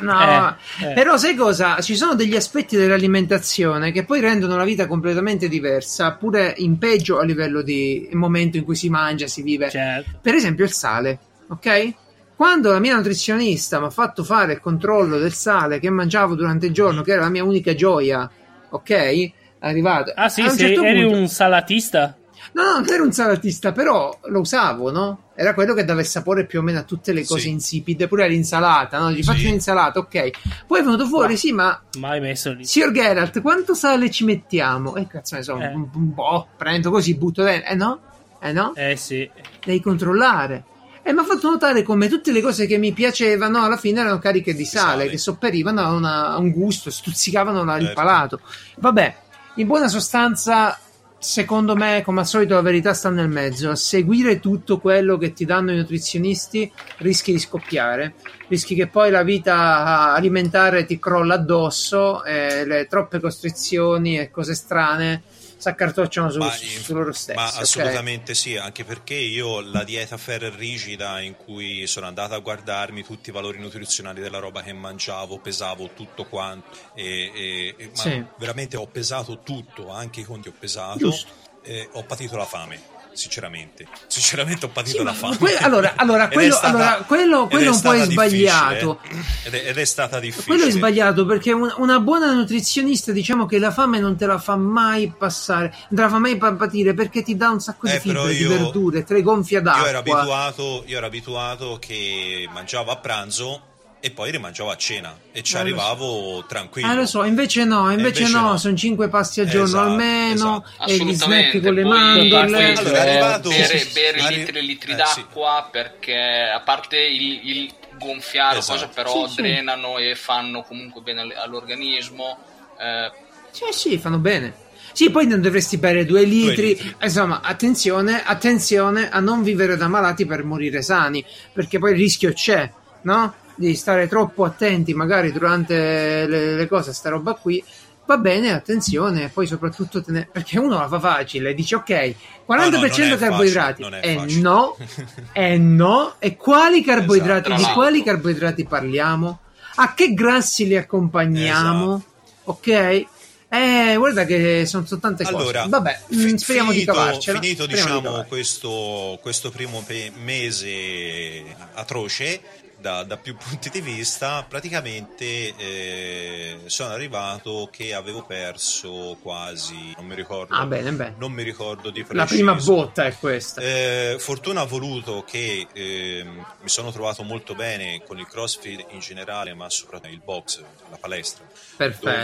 No, Eh, eh. però sai cosa? Ci sono degli aspetti dell'alimentazione che poi rendono la vita completamente diversa, pure in peggio a livello di momento in cui si mangia, si vive. Certo. Per esempio il sale, ok? Quando la mia nutrizionista mi ha fatto fare il controllo del sale che mangiavo durante il giorno, che era la mia unica gioia, ok? Arrivato. Ah sì, a un certo eri punto- un salatista? No, no, non ero un salatista, però lo usavo, no? Era quello che dava il sapore più o meno a tutte le cose Sì. insipide, pure all'insalata, no? Gli faccio Sì. un'insalata, ok. Poi è venuto fuori, Ma- sì, ma Mai messo lì. signor Geralt, quanto sale ci mettiamo? E cazzo ne so, Eh. un, un po', prendo così, butto dentro. Eh no? Eh no? Eh sì. Devi controllare. E mi ha fatto notare come tutte le cose che mi piacevano alla fine erano cariche di sale, sale. che sopperivano a, una- a un gusto, stuzzicavano la- il Certo. palato. Vabbè, in buona sostanza, secondo me, come al solito, la verità sta nel mezzo. A seguire tutto quello che ti danno i nutrizionisti rischi di scoppiare. Rischi che poi la vita alimentare ti crolla addosso, e le troppe costrizioni e cose strane si accartocciano su, Ma, su- loro stessi. ma ok? assolutamente sì, anche perché io la dieta ferra rigida in cui sono andato a guardarmi tutti i valori nutrizionali della roba che mangiavo, pesavo tutto quanto e, e- ma Sì. veramente ho pesato tutto, anche i conti ho pesato, e ho patito la fame. Sinceramente. Sinceramente ho patito Sì, la fame. que- allora, <laughs> allora, quello, stata- allora, quello, quello è un po' è sbagliato. eh. Ed è, ed è stata difficile. Quello è sbagliato perché un- una buona nutrizionista diciamo che la fame non te la fa mai passare, non te la fa mai pa- patire perché ti dà un sacco di Eh, fibre, di io- verdure, te le gonfia d'acqua. Io ero, abituato, io ero abituato che mangiavo a pranzo e poi rimangiavo a cena e ci Eh, arrivavo tranquillo. Ah, lo so, invece no, invece, invece no, no. sono 5 pasti al giorno Esatto, almeno esatto. e gli snack con le mandorle. Allora, è arrivato- bere, sì, sì, bere arri- litri e litri eh, d'acqua perché a parte il, il gonfiare Esatto. cosa però Sì, sì. drenano e fanno comunque bene all- all'organismo eh, Sì, sì, fanno bene. Sì, poi non dovresti bere due litri. litri. Insomma, attenzione, attenzione a non vivere da malati per morire sani, perché poi il rischio c'è, no? Di stare troppo attenti magari durante le, le cose, sta roba qui. Va bene, attenzione, poi soprattutto te ne- perché uno la fa facile, dice ok, 40% No, no, carboidrati. facile, non è e facile. no, <laughs> e no, e quali carboidrati? Esatto. Di quali carboidrati parliamo? A che grassi li accompagniamo? Esatto. Ok? Eh, guarda che sono, sono tante Allora, cose. Vabbè, fi- mm, speriamo finito, di cavarcela. Finito Speriamo di diciamo cavarcela. questo, questo primo pe- mese atroce da, da più punti di vista, praticamente eh, sono arrivato che avevo perso quasi, non mi ricordo, Ah, bene, bene. non mi ricordo di preciso. La prima botta è questa. Eh, fortuna ha voluto che ehm, mi sono trovato molto bene con il crossfit in generale, ma soprattutto il box, la palestra,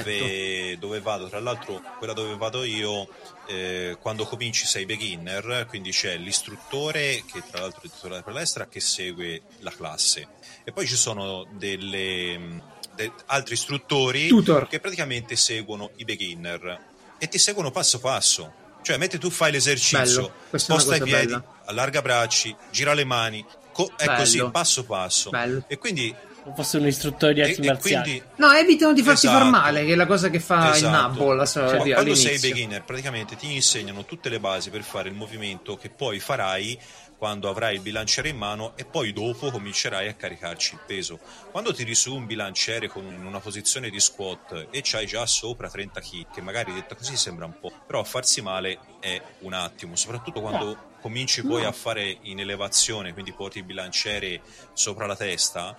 dove, dove vado. Tra l'altro, quella dove vado io, eh, quando cominci sei beginner, quindi c'è l'istruttore, che tra l'altro è titolare della palestra, che segue la classe. E poi ci sono delle, mh, de- altri istruttori Tutor. che praticamente seguono i beginner e ti seguono passo passo. Cioè, mentre tu fai l'esercizio, sposta i piedi, bella. allarga i bracci, gira le mani, co- è Bello. così passo passo. Bello. E quindi, Non fosse un istruttore di arti e marziali. quindi No, evitano di farti Esatto. far male, che è la cosa che fa il Esatto. nabbo la so- Cioè, quando sei beginner, praticamente ti insegnano tutte le basi per fare il movimento che poi farai quando avrai il bilanciere in mano e poi dopo comincerai a caricarci il peso. Quando tiri su un bilanciere con, in una posizione di squat e c'hai già sopra 30 kg, che magari detta così sembra un po', però a farsi male è un attimo, soprattutto quando cominci poi a fare in elevazione, quindi porti il bilanciere sopra la testa,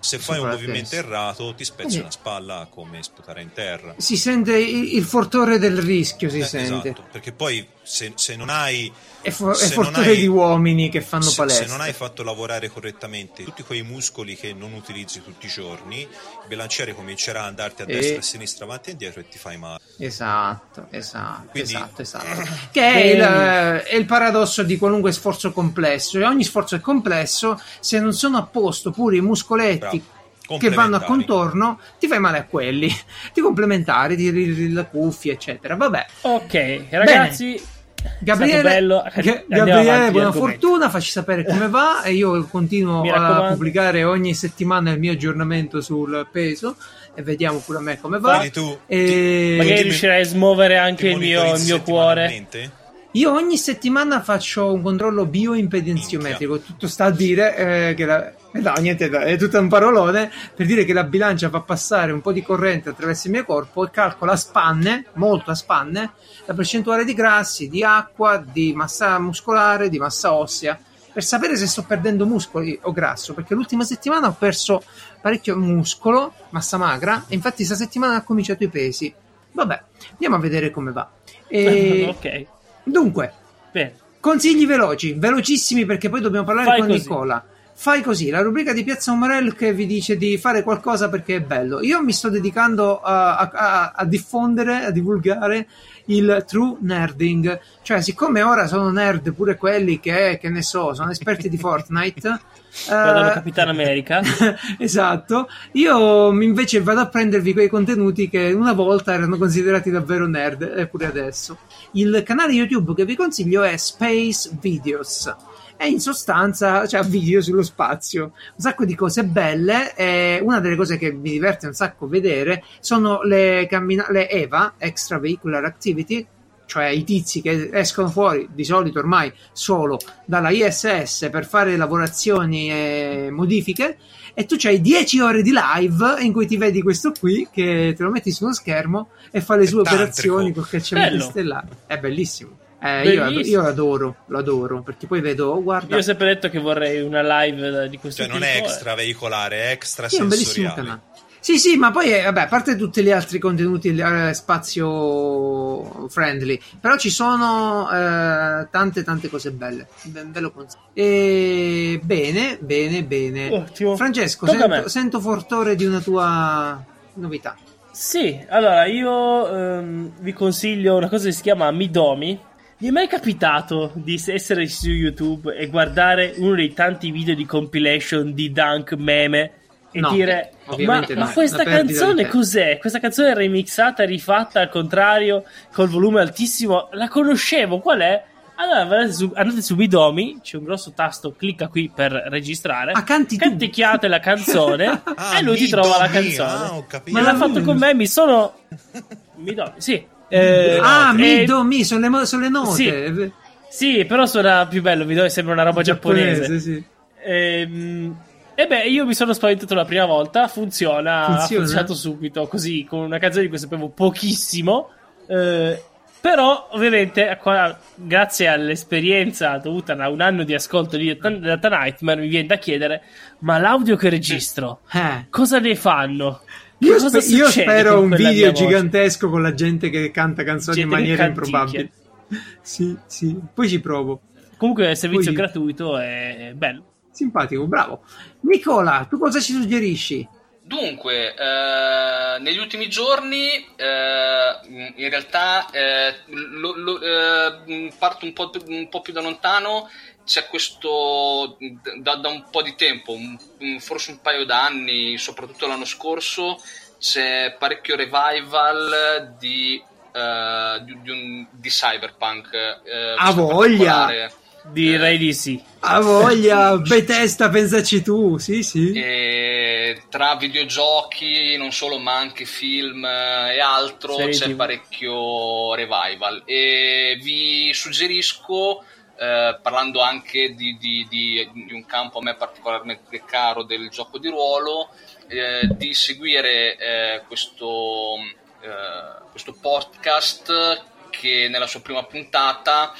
se fai un movimento testa. errato ti spezzi Sì. una spalla come sputare in terra. Si sente il, il fortore del rischio, si Eh, sente. Esatto, perché poi se, se non hai È, fo- è se non fortore hai- di uomini che fanno se, palestra. se non hai fatto lavorare correttamente tutti quei muscoli che non utilizzi tutti i giorni, il bilanciere comincerà a andarti a E- destra, a sinistra, avanti e indietro e ti fai male. Esatto, esatto, Quindi- esatto, esatto. <coughs> Che è il, è il paradosso di qualunque sforzo complesso. E ogni sforzo è complesso se non sono a posto pure i muscoletti Bravo. che vanno a contorno, ti fai male a quelli. <laughs> Ti complementari, ti la cuffia, eccetera. Vabbè. Ok, ragazzi. è Gabriele. Ga- Gabriele, buona fortuna, facci sapere come va e io continuo a pubblicare ogni settimana il mio aggiornamento sul peso e vediamo pure a me come va. Quindi tu E- Magari ti- riuscirai a smuovere anche il mio, il mio cuore. Io ogni settimana faccio un controllo bioimpedenziometrico, tutto sta a dire eh, che la... eh, no, niente, è tutto un parolone per dire che la bilancia fa passare un po' di corrente attraverso il mio corpo e calcola a spanne, molto a spanne, la percentuale di grassi, di acqua, di massa muscolare, di massa ossea, per sapere se sto perdendo muscoli o grasso, perché l'ultima settimana ho perso parecchio muscolo, massa magra, e infatti questa settimana ho cominciato i pesi. Vabbè, andiamo a vedere come va. E... <laughs> ok, Dunque, bene. Consigli veloci, velocissimi perché poi dobbiamo parlare Fai con così. Nicola. Fai così, la rubrica di Piazza Umbrell che vi dice di fare qualcosa perché è bello. Io mi sto dedicando a, a- a- a diffondere, a divulgare il true nerding. Cioè, siccome ora sono nerd pure quelli che, che ne so, sono esperti di <laughs> Fortnite. Guardano eh, Capitan America. <laughs> esatto, io invece vado a prendervi quei contenuti che una volta erano considerati davvero nerd, e pure adesso. Il canale YouTube che vi consiglio è Space Videos. E in sostanza c'è video sullo spazio, un sacco di cose belle. E una delle cose che mi diverte un sacco vedere sono le, cammina- le EVA, Extravehicular Activity, cioè i tizi che escono fuori di solito ormai solo dalla ISS per fare lavorazioni e modifiche e tu c'hai 10 ore di live in cui ti vedi questo qui che te lo metti sullo schermo e fa le sue tantrico. operazioni col cacciavite Bello. stellare è bellissimo Eh, io, io l'adoro, lo adoro, perché poi vedo, oh, guarda, Io ho sempre detto che vorrei una live di questo Cioè, non tipo. è eh. extra veicolare, è extra Sì, è un bellissimo sensoriale. canale. Sì, sì, ma poi, eh, vabbè, a parte tutti gli altri contenuti eh, spazio friendly, però ci sono eh, tante, tante cose belle. Ve, ve lo consiglio. E bene, bene, bene. Ottimo. Francesco, sento, sento fortore di una tua novità. Sì, allora io ehm, vi consiglio una cosa che si chiama Midomi. Mi è mai capitato di essere su YouTube e guardare uno dei tanti video di compilation di Dunk meme e No, dire ma, ovviamente ma no, questa canzone tempo." cos'è? Questa canzone remixata, rifatta al contrario col volume altissimo, la conoscevo, qual è? Allora andate su, andate su Midomi, c'è un grosso tasto, clicca qui per registrare, Ah, canti tu? canticchiate la canzone Ah, <laughs> e lui ti trova la canzone. ah. Ma l'ha fatto con me, mi sono. <laughs> Mi do, sì. Eh, ah, mi eh, do, mi, sono le, mo- sono le note. Sì. Sì, però suona più bello, mi do, sembra una roba giapponese. sì. Ehm, E beh, io mi sono spaventato la prima volta, funziona, Funziona? ha funzionato subito, così, con una canzone di cui sapevo pochissimo. eh, però, ovviamente, qua, grazie all'esperienza dovuta a un anno di ascolto di Data Nightmare, mi viene da chiedere: ma l'audio che registro, Eh. cosa ne fanno? Io, spe- io spero un video mia voce? gigantesco con la gente che canta canzoni in Gente che maniera improbabile. <laughs> Sì, sì, poi ci provo. Comunque, è servizio Poi- gratuito è bello. Simpatico, bravo. Nicola, tu cosa ci suggerisci? Dunque, eh, negli ultimi giorni, eh, in realtà, eh, lo- lo- eh, parto un po', un po' più da lontano, c'è questo, da, da un po' di tempo, un- forse un paio d'anni, soprattutto l'anno scorso, c'è parecchio revival di, eh, di, di un- di Cyberpunk. eh, questo voglia! Direi di sì. Ha voglia, Bethesda, pensaci tu, sì, sì. E tra videogiochi, non solo, ma anche film eh, e altro, Serie c'è TV. parecchio revival. E vi suggerisco, eh, parlando anche di, di- di- di un campo a me particolarmente caro del gioco di ruolo, eh, di seguire eh, questo, eh, questo podcast che nella sua prima puntata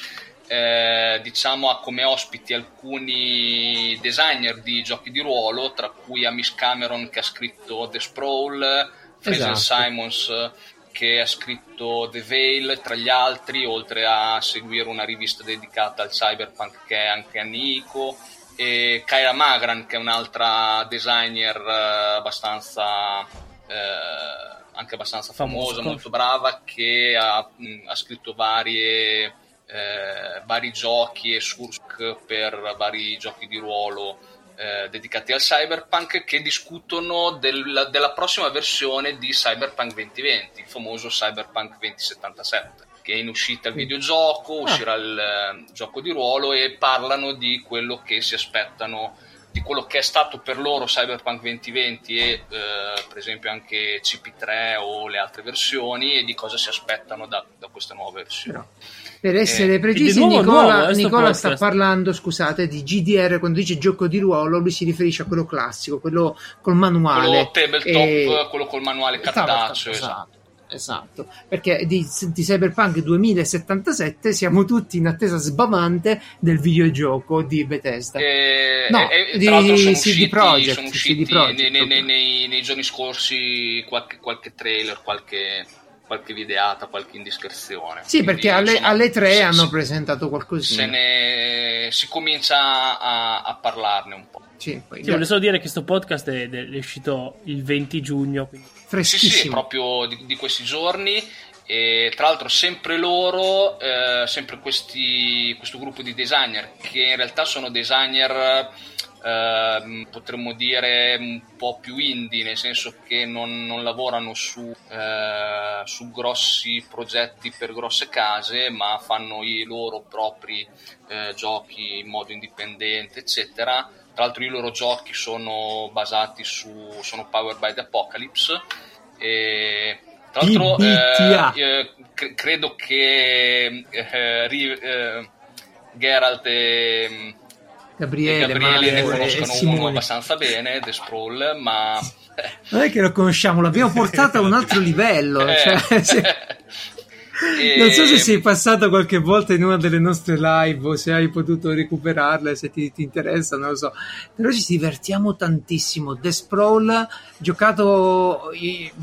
eh, diciamo ha come ospiti alcuni designer di giochi di ruolo, tra cui Amish Cameron che ha scritto The Sprawl, Fraser Esatto. Simons che ha scritto The Veil, tra gli altri, oltre a seguire una rivista dedicata al cyberpunk che è anche Anico, e Kyra Magran che è un'altra designer eh, abbastanza... eh, anche abbastanza famosa, Famosa. molto brava, che ha, mh, ha scritto varie, eh, vari giochi e sursk per vari giochi di ruolo eh, dedicati al cyberpunk che discutono del- della prossima versione di Cyberpunk 2020, il famoso Cyberpunk 2077 che è in uscita il videogioco, uscirà il eh, gioco di ruolo e parlano di quello che si aspettano di quello che è stato per loro Cyberpunk 2020 e eh, per esempio anche CP3 o le altre versioni e di cosa si aspettano da, da questa nuova versione. Per essere Eh, precisi, Nicola, nuovo, eh, Nicola sta parlando, scusate, di GDR. Quando dice gioco di ruolo, lui si riferisce a quello classico, quello col manuale. Quello tabletop, E- quello col manuale Esatto, cartaceo, esatto. Esatto, perché di, di Cyberpunk 2077 siamo tutti in attesa sbavante del videogioco di Bethesda. E, No, e- di sono CD usciti, Projekt, sono CD usciti Projekt, nei, nei- nei- nei giorni scorsi qualche, qualche trailer, qualche, qualche videata, qualche indiscrezione. Sì, Quindi, perché alle, insomma, alle tre se- hanno se- presentato qualcosina. se ne si comincia a, a parlarne un po'. Sì, poi, Sì, voglio solo dire che questo podcast è, è uscito il 20 giugno. quindi- Sì, sì, freschissimo. proprio di, di questi giorni. E tra l'altro sempre loro, eh, sempre questi, questo gruppo di designer, che in realtà sono designer, ehm, potremmo dire, un po' più indie, nel senso che non, non lavorano su, eh, su grossi progetti per grosse case, ma fanno i loro propri eh, giochi in modo indipendente, eccetera. Tra l'altro i loro giochi sono basati su, sono powered by the Apocalypse e tra l'altro eh, eh, cre- credo che eh, Ri- eh, Geralt e, e Gabriele, Gabriele ne e conoscono uno abbastanza bene, The Sprawl, ma <laughs> Non è che lo conosciamo, l'abbiamo portato a un altro livello. Eh. cioè, <laughs> se- Non so se sei passato qualche volta in una delle nostre live o se hai potuto recuperarle, se ti, ti interessa, non lo so. Però ci divertiamo tantissimo. The Sprawl, giocato...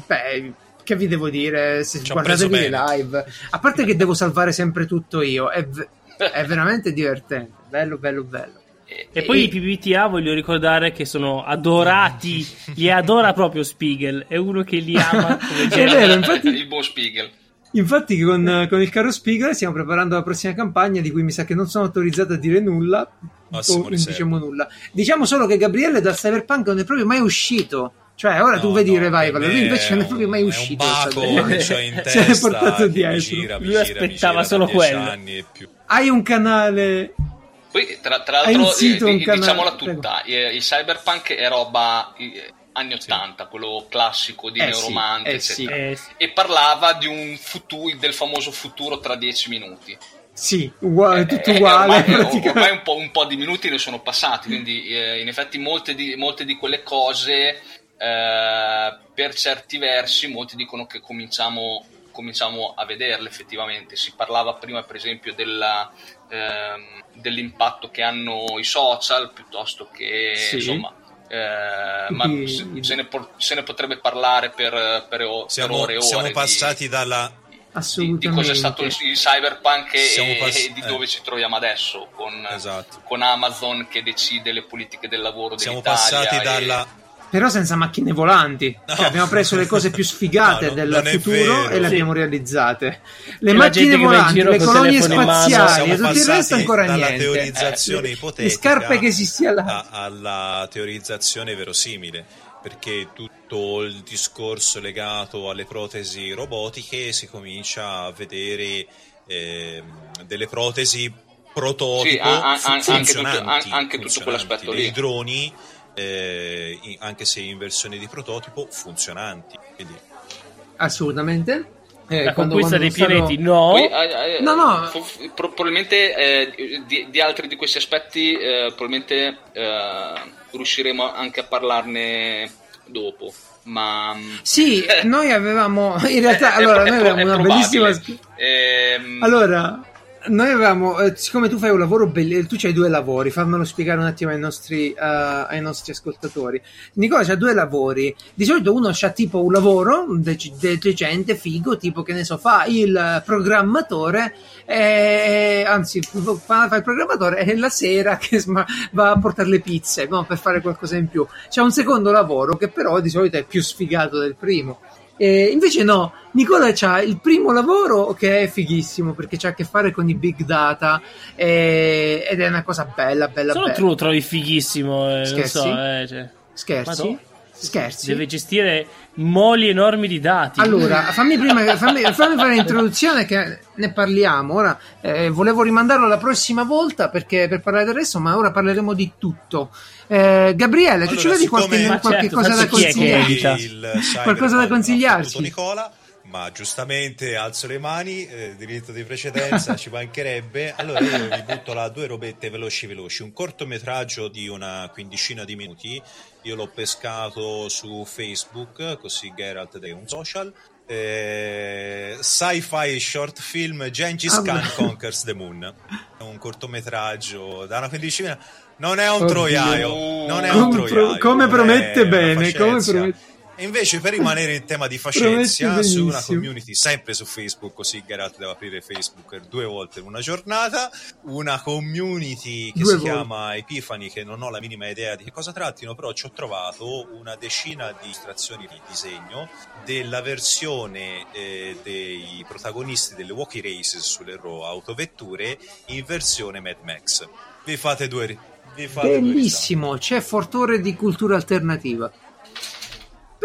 Beh, che vi devo dire? Se guardatevi le live. A parte che devo salvare sempre tutto io, è, è veramente divertente. Bello, bello, bello. E, e poi e... i PPTA voglio ricordare che sono adorati, <laughs> li adora proprio Spiegel, è uno che li ama <laughs> come È vero, infatti... Il buon Spiegel. Infatti con, con, il caro Spiegel stiamo preparando la prossima campagna di cui mi sa che non sono autorizzato a dire nulla. Massimo o non diciamo nulla. Diciamo solo che Gabriele dal Cyberpunk non è proprio mai uscito. Cioè, ora no, tu vedi no, Revival, lui invece non è proprio mai uscito. È un baco, <laughs> cioè in testa, si è portato dietro. Gira, lui aspettava solo quello. Hai un canale poi, tra, tra l'altro, eh, diciamola tutta: il cyberpunk è roba anni 80, sì. quello classico di eh Neuromante, sì, eh sì. e parlava di un futuro, del famoso futuro tra dieci minuti. Sì, uguale, eh, tutto uguale. Ormai, ormai un, po', un, po', di minuti ne sono passati, quindi eh, in effetti molte di, molte di quelle cose, eh, per certi versi, molti dicono che cominciamo, cominciamo, a vederle effettivamente. Si parlava prima, per esempio, della, ehm, dell'impatto che hanno i social piuttosto che sì. insomma eh, ma se, se, ne por- se, ne potrebbe parlare per, per, o- siamo, per ore e ore. Siamo passati di, dalla. Di, di cosa è stato il, il cyberpunk e, pass- e, di dove eh. ci troviamo adesso con, esatto. con, Amazon che decide le politiche del lavoro siamo dell'Italia. Siamo passati e... dalla. Però senza macchine volanti. No. Cioè abbiamo preso le cose più sfigate no, del futuro e le abbiamo realizzate. Le che macchine volanti, le colonie spaziali e tutto il resto ancora dalla niente. teorizzazione eh, ipotetica le scarpe che si stia là. alla teorizzazione verosimile perché tutto il discorso legato alle protesi robotiche si comincia a vedere eh, delle protesi prototipo sì, a, a, anche tutto, anche tutto quell'aspetto lì. I droni eh, anche se in versione di prototipo funzionanti quindi... assolutamente. Eh, la conquista dei pianeti no? Poi, eh, no no. f- probabilmente eh, di, di, altri di questi aspetti eh, probabilmente eh, riusciremo anche a parlarne dopo ma sì <laughs> noi avevamo in realtà allora noi avevamo una bellissima ehm... allora noi avevamo, eh, siccome tu fai un lavoro bellissimo, tu c'hai due lavori, fammelo spiegare un attimo ai nostri, uh, ai nostri ascoltatori. Nicola c'ha due lavori, di solito uno c'ha tipo un lavoro decente, figo, tipo che ne so, fa il programmatore, eh, anzi fa, fa, il programmatore e la sera <laughs> che sma- va a portare le pizze no? per fare qualcosa in più. C'è un secondo lavoro che però di solito è più sfigato del primo. Eh, invece no, Nicola ha il primo lavoro che è fighissimo perché c'ha a che fare con i big data eh, ed è una cosa bella, bella, Solo bella. tu lo trovi fighissimo, eh, Scherzi? so, eh, cioè. Scherzi? Scherzi? Deve gestire moli enormi di dati. Allora, fammi prima fammi, fammi fare l'introduzione che ne parliamo. Ora eh, volevo rimandarlo la prossima volta perché per parlare del resto, ma ora parleremo di tutto. Eh, Gabriele, allora, tu ci vedi qualche, qualche certo, cosa da consigliarci? Qualcosa da consigliarci? Nicola ma giustamente alzo le mani, eh, diritto di precedenza, ci mancherebbe. Allora io vi butto là due robette veloci veloci, un cortometraggio di una quindicina di minuti, io l'ho pescato su Facebook, così Geralt è un social. Eh, sci-fi short film Gengis Khan ah, Conquers the Moon. È un cortometraggio da una quindicina. Non è un Oddio. troiaio, non è un troiaio. Come promette bene, come promette e invece per rimanere in tema di facezia su una community sempre su Facebook, così Geralt deve aprire Facebook due volte in una giornata, una community che due si volte. chiama Epifani che non ho la minima idea di che cosa trattino, però ci ho trovato una decina di illustrazioni di disegno della versione eh, dei protagonisti delle Walkie Races sulle Raw autovetture in versione Mad Max. Vi fate due vi fate Bellissimo, c'è fortore di cultura alternativa.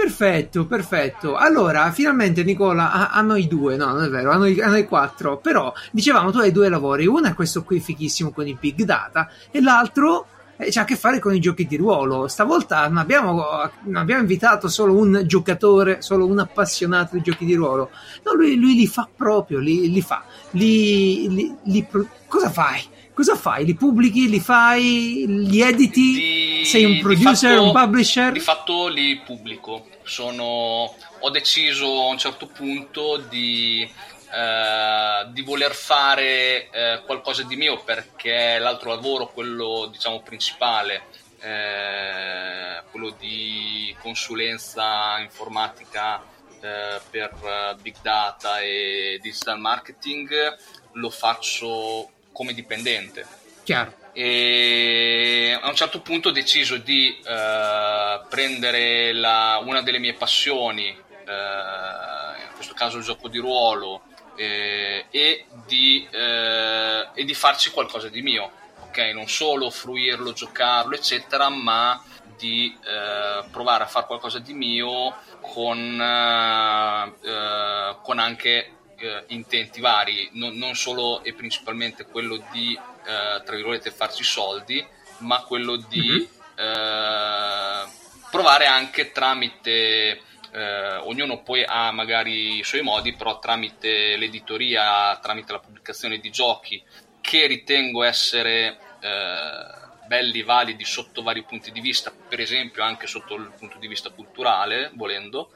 Perfetto, perfetto. Allora, finalmente Nicola, a, a, noi due, no, non è vero, a noi, a noi quattro, però dicevamo tu hai due lavori, uno è questo qui fighissimo con i big data e l'altro eh, c'ha a che fare con i giochi di ruolo. Stavolta non abbiamo, non abbiamo, invitato solo un giocatore, solo un appassionato di giochi di ruolo. No, lui, lui li fa proprio, li, li fa. Li, li, li, cosa fai? Cosa fai? Li pubblichi? Li fai? Li editi? Di, Sei un producer, fatto, un publisher? Di fatto li pubblico. Sono, ho deciso a un certo punto di eh, di voler fare eh, qualcosa di mio perché l'altro lavoro, quello diciamo principale, eh, quello di consulenza informatica eh, per eh, big data e digital marketing, lo faccio come dipendente. Chiaro. E a un certo punto ho deciso di eh, prendere la, una delle mie passioni, in questo caso il gioco di ruolo, eh, e, di, eh, e, di, farci qualcosa di mio, ok? Non solo fruirlo, giocarlo, eccetera, ma di eh, provare a fare qualcosa di mio con, eh, eh, con anche eh, intenti vari, non, non, solo e principalmente quello di, tra virgolette, farci soldi, ma quello di mm-hmm. provare anche tramite eh, ognuno poi ha magari i suoi modi, però tramite l'editoria, tramite la pubblicazione di giochi che ritengo essere eh, belli, validi sotto vari punti di vista, per esempio anche sotto il punto di vista culturale, volendo,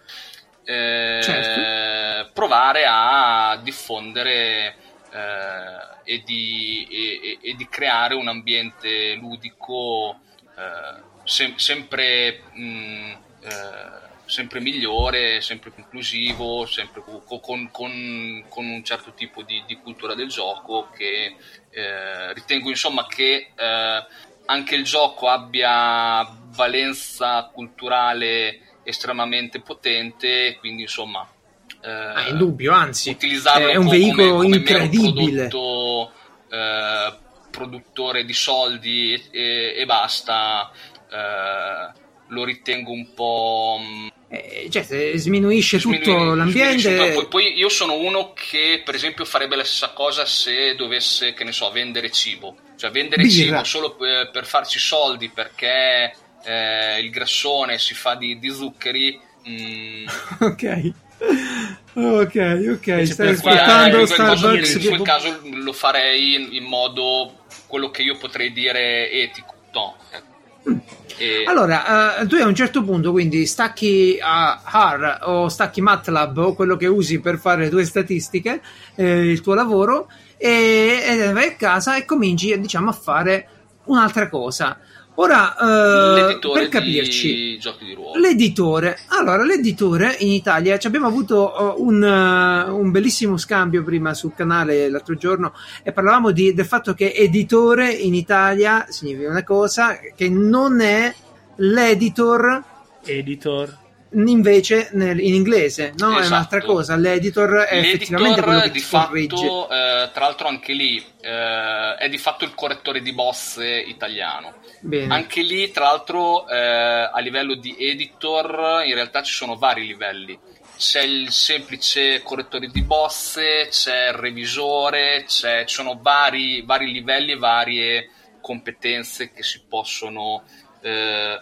eh, certo. provare a diffondere eh, e di, e, e, di, creare un ambiente ludico eh, sem- sempre mh, eh, sempre migliore, sempre più inclusivo, sempre con, con, con un certo tipo di, di, cultura del gioco che eh, ritengo insomma che eh, anche il gioco abbia valenza culturale estremamente potente, quindi insomma eh, ah, indubbio, anzi utilizzarlo è un veicolo come, come incredibile prodotto, eh, produttore di soldi e, e, basta eh, lo ritengo un po'. Eh, cioè, sminuisce, sminuisce tutto l'ambiente. Sminuisce, poi, poi, io sono uno che, per esempio, farebbe la stessa cosa se dovesse, che ne so, vendere cibo. Cioè, vendere Birra. cibo solo per, per, farci soldi perché eh, il grassone si fa di, di zuccheri. Mm. <laughs> ok. Ok, ok, stai aspettando eh, Starbucks. In quel caso lo farei in, in modo quello che io potrei dire etico. No, ecco e... Allora, uh, tu a un certo punto quindi stacchi a HAR o stacchi MATLAB o quello che usi per fare le tue statistiche, eh, il tuo lavoro, e, e vai a casa e cominci diciamo, a fare un'altra cosa. Ora, uh, per capirci, di l'editore. Allora, l'editore in Italia abbiamo avuto uh, un, uh, un, bellissimo scambio prima sul canale l'altro giorno e parlavamo di, del fatto che editore in Italia significa una cosa che non è l'editor. Editor invece nel, in inglese no? Esatto. è un'altra cosa l'editor è L'editor effettivamente quello che di fatto eh, tra l'altro anche lì eh, è di fatto il correttore di boss italiano Bene. Anche lì, tra l'altro, eh, a livello di editor, in realtà ci sono vari livelli. C'è il semplice correttore di bosse, c'è il revisore, c'è, ci sono vari, vari livelli e varie competenze che si possono eh,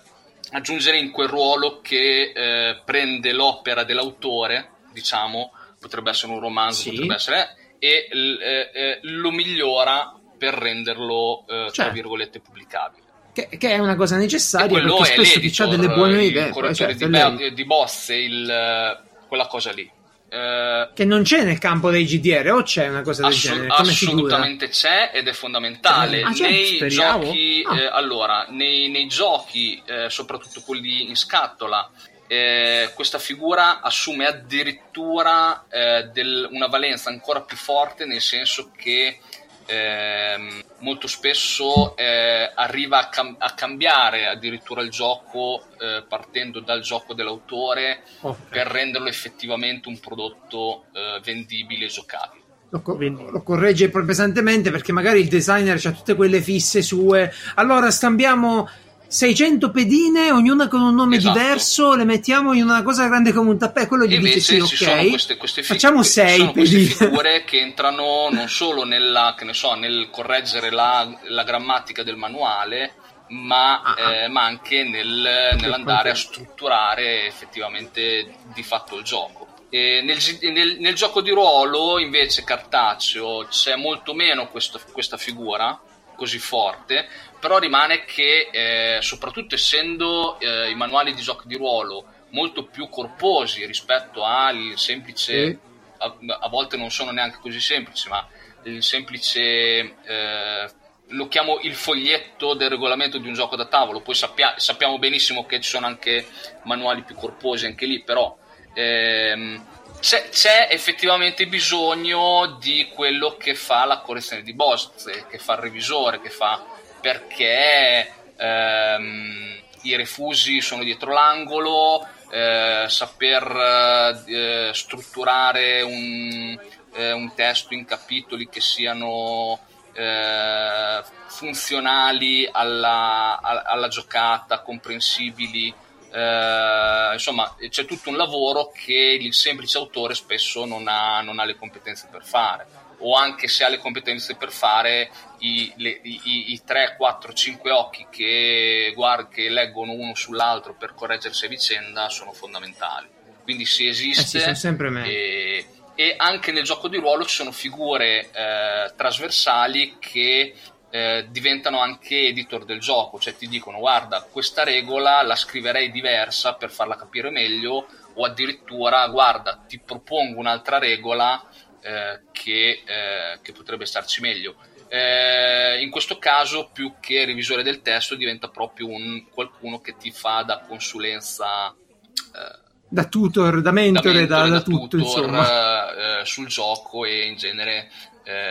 aggiungere in quel ruolo che eh, prende l'opera dell'autore, diciamo, potrebbe essere un romanzo, sì. potrebbe essere, e eh, eh, lo migliora per renderlo, eh, tra certo. virgolette, pubblicabile. Che, che, è una cosa necessaria perché spesso chi ha delle buone idee il correttore certo, di, di boss il, quella cosa lì eh, che non c'è nel campo dei GDR o c'è una cosa del assolut- genere? Come assolutamente c'è ed è fondamentale ah, nei giochi ah. eh, allora nei, nei giochi eh, soprattutto quelli in scatola eh, questa figura assume addirittura eh, del, una valenza ancora più forte nel senso che eh, molto spesso eh, arriva a, cam- a, cambiare addirittura il gioco eh, partendo dal gioco dell'autore okay. per renderlo effettivamente un prodotto eh, vendibile e giocabile. Lo, co- lo, corregge pesantemente perché magari il designer ha tutte quelle fisse sue. Allora scambiamo 600 pedine, ognuna con un nome esatto. diverso, le mettiamo in una cosa grande come un tappeto. Quello gli dice sì, ok. Queste, queste fig- facciamo 6 pedine. figure che entrano non solo nella, so, nel correggere la, la, grammatica del manuale, ma, ah, ah. eh, ma anche nel, nell'andare a strutturare effettivamente di fatto il gioco. Nel, nel, nel, gioco di ruolo, invece, cartaceo c'è molto meno questo, questa figura così forte, però rimane che eh, soprattutto essendo eh, i manuali di giochi di ruolo molto più corposi rispetto al semplice, a, a, volte non sono neanche così semplici, ma il semplice eh, lo chiamo il foglietto del regolamento di un gioco da tavolo, poi sappia, sappiamo benissimo che ci sono anche manuali più corposi anche lì, però ehm, c'è, c'è, effettivamente bisogno di quello che fa la correzione di bozze, che fa il revisore, che fa perché ehm, i refusi sono dietro l'angolo, eh, saper eh, strutturare un, eh, un, testo in capitoli che siano eh, funzionali alla, alla, giocata, comprensibili. Eh, insomma, c'è tutto un lavoro che il semplice autore spesso non ha, non ha le competenze per fare o anche se ha le competenze per fare i, le, i, i 3, 4, 5 occhi che, guard, che leggono uno sull'altro per correggersi a vicenda sono fondamentali. Quindi si esiste eh sì, e, e, anche nel gioco di ruolo ci sono figure eh, trasversali che eh, diventano anche editor del gioco, cioè ti dicono guarda questa regola la scriverei diversa per farla capire meglio o addirittura guarda ti propongo un'altra regola eh, che, eh, che, potrebbe starci meglio. Eh, in questo caso, più che revisore del testo, diventa proprio un, qualcuno che ti fa da consulenza. Eh, da tutor, da mentore, da, da, da tutto, tutor, eh, sul gioco e in genere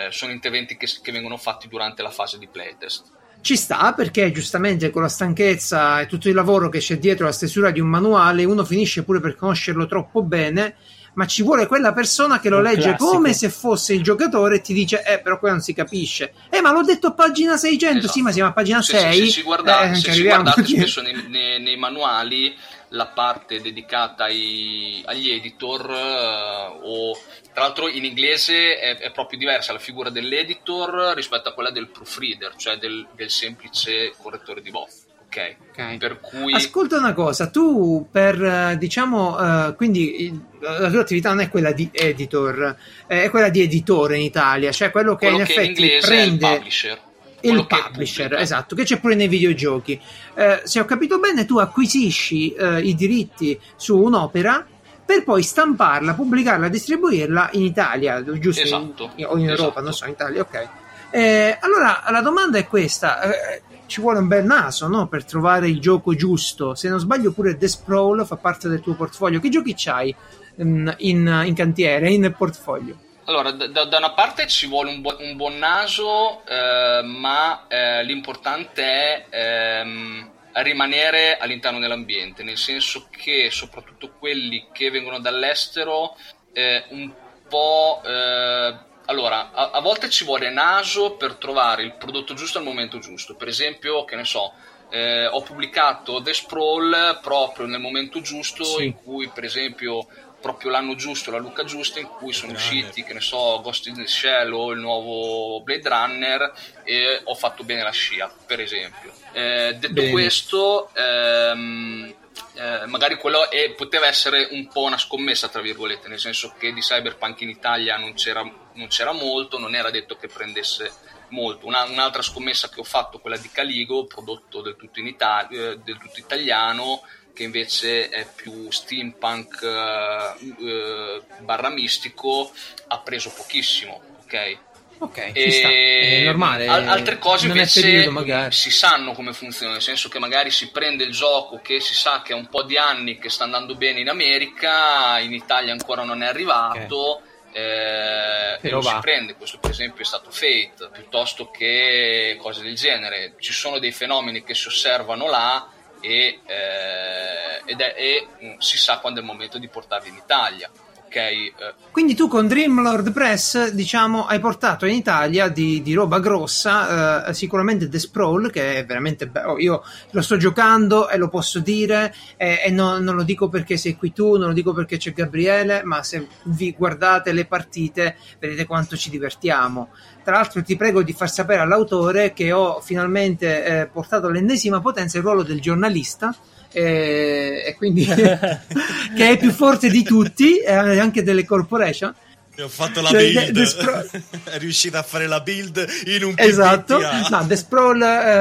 sono interventi che, che vengono fatti durante la fase di playtest ci sta perché giustamente con la stanchezza e tutto il lavoro che c'è dietro la stesura di un manuale uno finisce pure per conoscerlo troppo bene ma ci vuole quella persona che lo un legge classico. come se fosse il giocatore e ti dice, eh, però qua non si capisce. Eh, ma l'ho detto a pagina 600, esatto. sì, ma siamo a pagina se, 6. Se, se, si guarda, eh, se si guardate spesso <laughs> nei, nei, nei, manuali la parte dedicata ai, agli editor uh, o tra l'altro in inglese è, è, proprio diversa la figura dell'editor rispetto a quella del proofreader, cioè del, del semplice correttore di bozze. Ok, okay. Per cui... Ascolta una cosa, tu per eh, diciamo, uh, quindi la tua attività non è quella di editor, è quella di editore in Italia, cioè quello che quello in che effetti in prende il publisher. Il publisher, esatto, che c'è pure nei videogiochi. Eh, se ho capito bene, tu acquisisci eh, i diritti su un'opera per poi stamparla, pubblicarla, distribuirla in Italia, giusto? Esatto, in, o in Europa, esatto. non so, in Italia, ok. Eh, allora la domanda è questa: eh, ci vuole un bel naso no? per trovare il gioco giusto. Se non sbaglio, pure The Sprawl fa parte del tuo portfolio. Che giochi c'hai in, in, in cantiere, in portfolio? Allora, da, da, una parte ci vuole un, bu- un buon naso, eh, ma eh, l'importante è ehm, rimanere all'interno dell'ambiente, nel senso che soprattutto quelli che vengono dall'estero eh, un po' eh, allora, a, a, volte ci vuole naso per trovare il prodotto giusto al momento giusto. Per esempio, che ne so, eh, ho pubblicato The Sprawl proprio nel momento giusto sì. in cui, per esempio, proprio l'anno giusto, la Luca giusta, in cui sono Grande. usciti, che ne so, Ghost in the Shell o il nuovo Blade Runner e ho fatto bene la scia, per esempio. Eh, detto bene. questo, ehm, eh, magari quello è, poteva essere un po' una scommessa, tra virgolette, nel senso che di Cyberpunk in Italia non c'era, non c'era molto, non era detto che prendesse molto. Una, un'altra scommessa che ho fatto, quella di Caligo, prodotto del tutto, Italia, eh, del tutto italiano, che invece è più steampunk eh, eh barra mistico, ha preso pochissimo, ok? Ok, sta. È normale. Al- altre cose invece periodo, si sanno come funziona, nel senso che magari si prende il gioco che si sa che ha un po' di anni che sta andando bene in America, in Italia ancora non è arrivato. Okay. Eh, e lo si prende, questo per esempio è stato Fate, piuttosto che cose del genere. Ci sono dei fenomeni che si osservano là e, eh, è, e mm, si sa quando è il momento di portarli in Italia ok? Eh. Quindi tu con Dreamlord Press, diciamo, hai portato in Italia di, di roba grossa, eh, sicuramente The Sprawl, che è veramente bello. Io lo sto giocando e lo posso dire, eh, e no, non lo dico perché sei qui tu, non lo dico perché c'è Gabriele, ma se vi guardate le partite vedete quanto ci divertiamo. Tra l'altro ti prego di far sapere all'autore che ho finalmente eh, portato all'ennesima potenza il ruolo del giornalista e, e quindi <laughs> <laughs> che è più forte di tutti, e anche delle corporation. ho fatto la cioè, build. The, Spro- <laughs> è riuscita a fare la build in un Esatto. No, The Sprawl,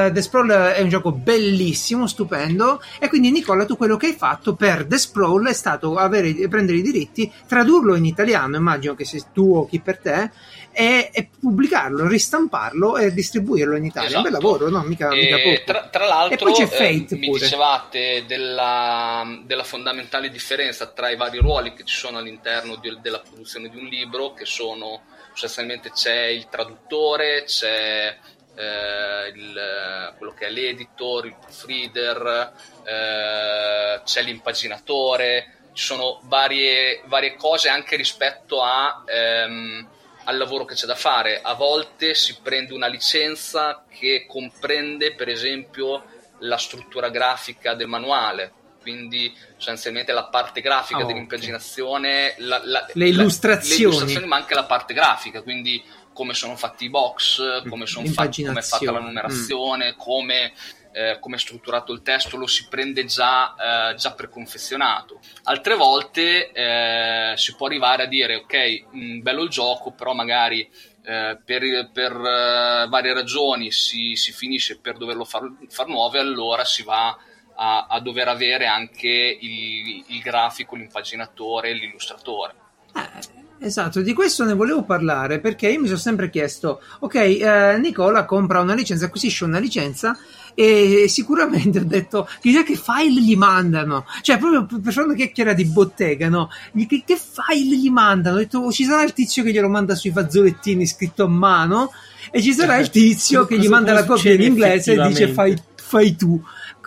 uh, The Sprawl è un gioco bellissimo, stupendo. E quindi, Nicola, tu quello che hai fatto per The Sprawl è stato avere, prendere i diritti, tradurlo in italiano, immagino che sia tu o chi per te, e, e, pubblicarlo, ristamparlo e distribuirlo in Italia. Esatto. Un bel esatto. lavoro, no? Mica, mica poco. Tra, tra l'altro, e poi c'è Fate eh, mi dicevate della, della, fondamentale differenza tra i vari ruoli che ci sono all'interno di, della produzione di un libro, che sono sostanzialmente c'è il traduttore, c'è eh, il, quello che è l'editor, il proofreader, eh, c'è l'impaginatore, ci sono varie, varie cose anche rispetto a... Ehm, al lavoro che c'è da fare. A volte si prende una licenza che comprende, per esempio, la struttura grafica del manuale, quindi sostanzialmente la parte grafica oh, dell'impaginazione, la, la, le, illustrazioni. le illustrazioni, ma anche la parte grafica, quindi come sono fatti i box, come, sono fatti, come è fatta la numerazione, mm. come eh, come è strutturato il testo lo si prende già, eh, già preconfezionato. Altre volte eh, si può arrivare a dire ok, mh, bello il gioco, però magari eh, per, per uh, varie ragioni si, si, finisce per doverlo far, far nuovo e allora si va a, a dover avere anche il, il grafico, l'impaginatore, l'illustratore. Eh, Esatto, di questo ne volevo parlare perché io mi sono sempre chiesto, ok, eh, Nicola compra una licenza, acquisisce una licenza e sicuramente ho detto, chissà che file gli mandano, cioè proprio per fare una chiacchiera di bottega, no? Che, che file gli mandano? Ho detto, oh, ci sarà il tizio che glielo manda sui fazzolettini scritto a mano e ci sarà il <laughs> tizio che gli manda la copia in inglese e dice fai, fai tu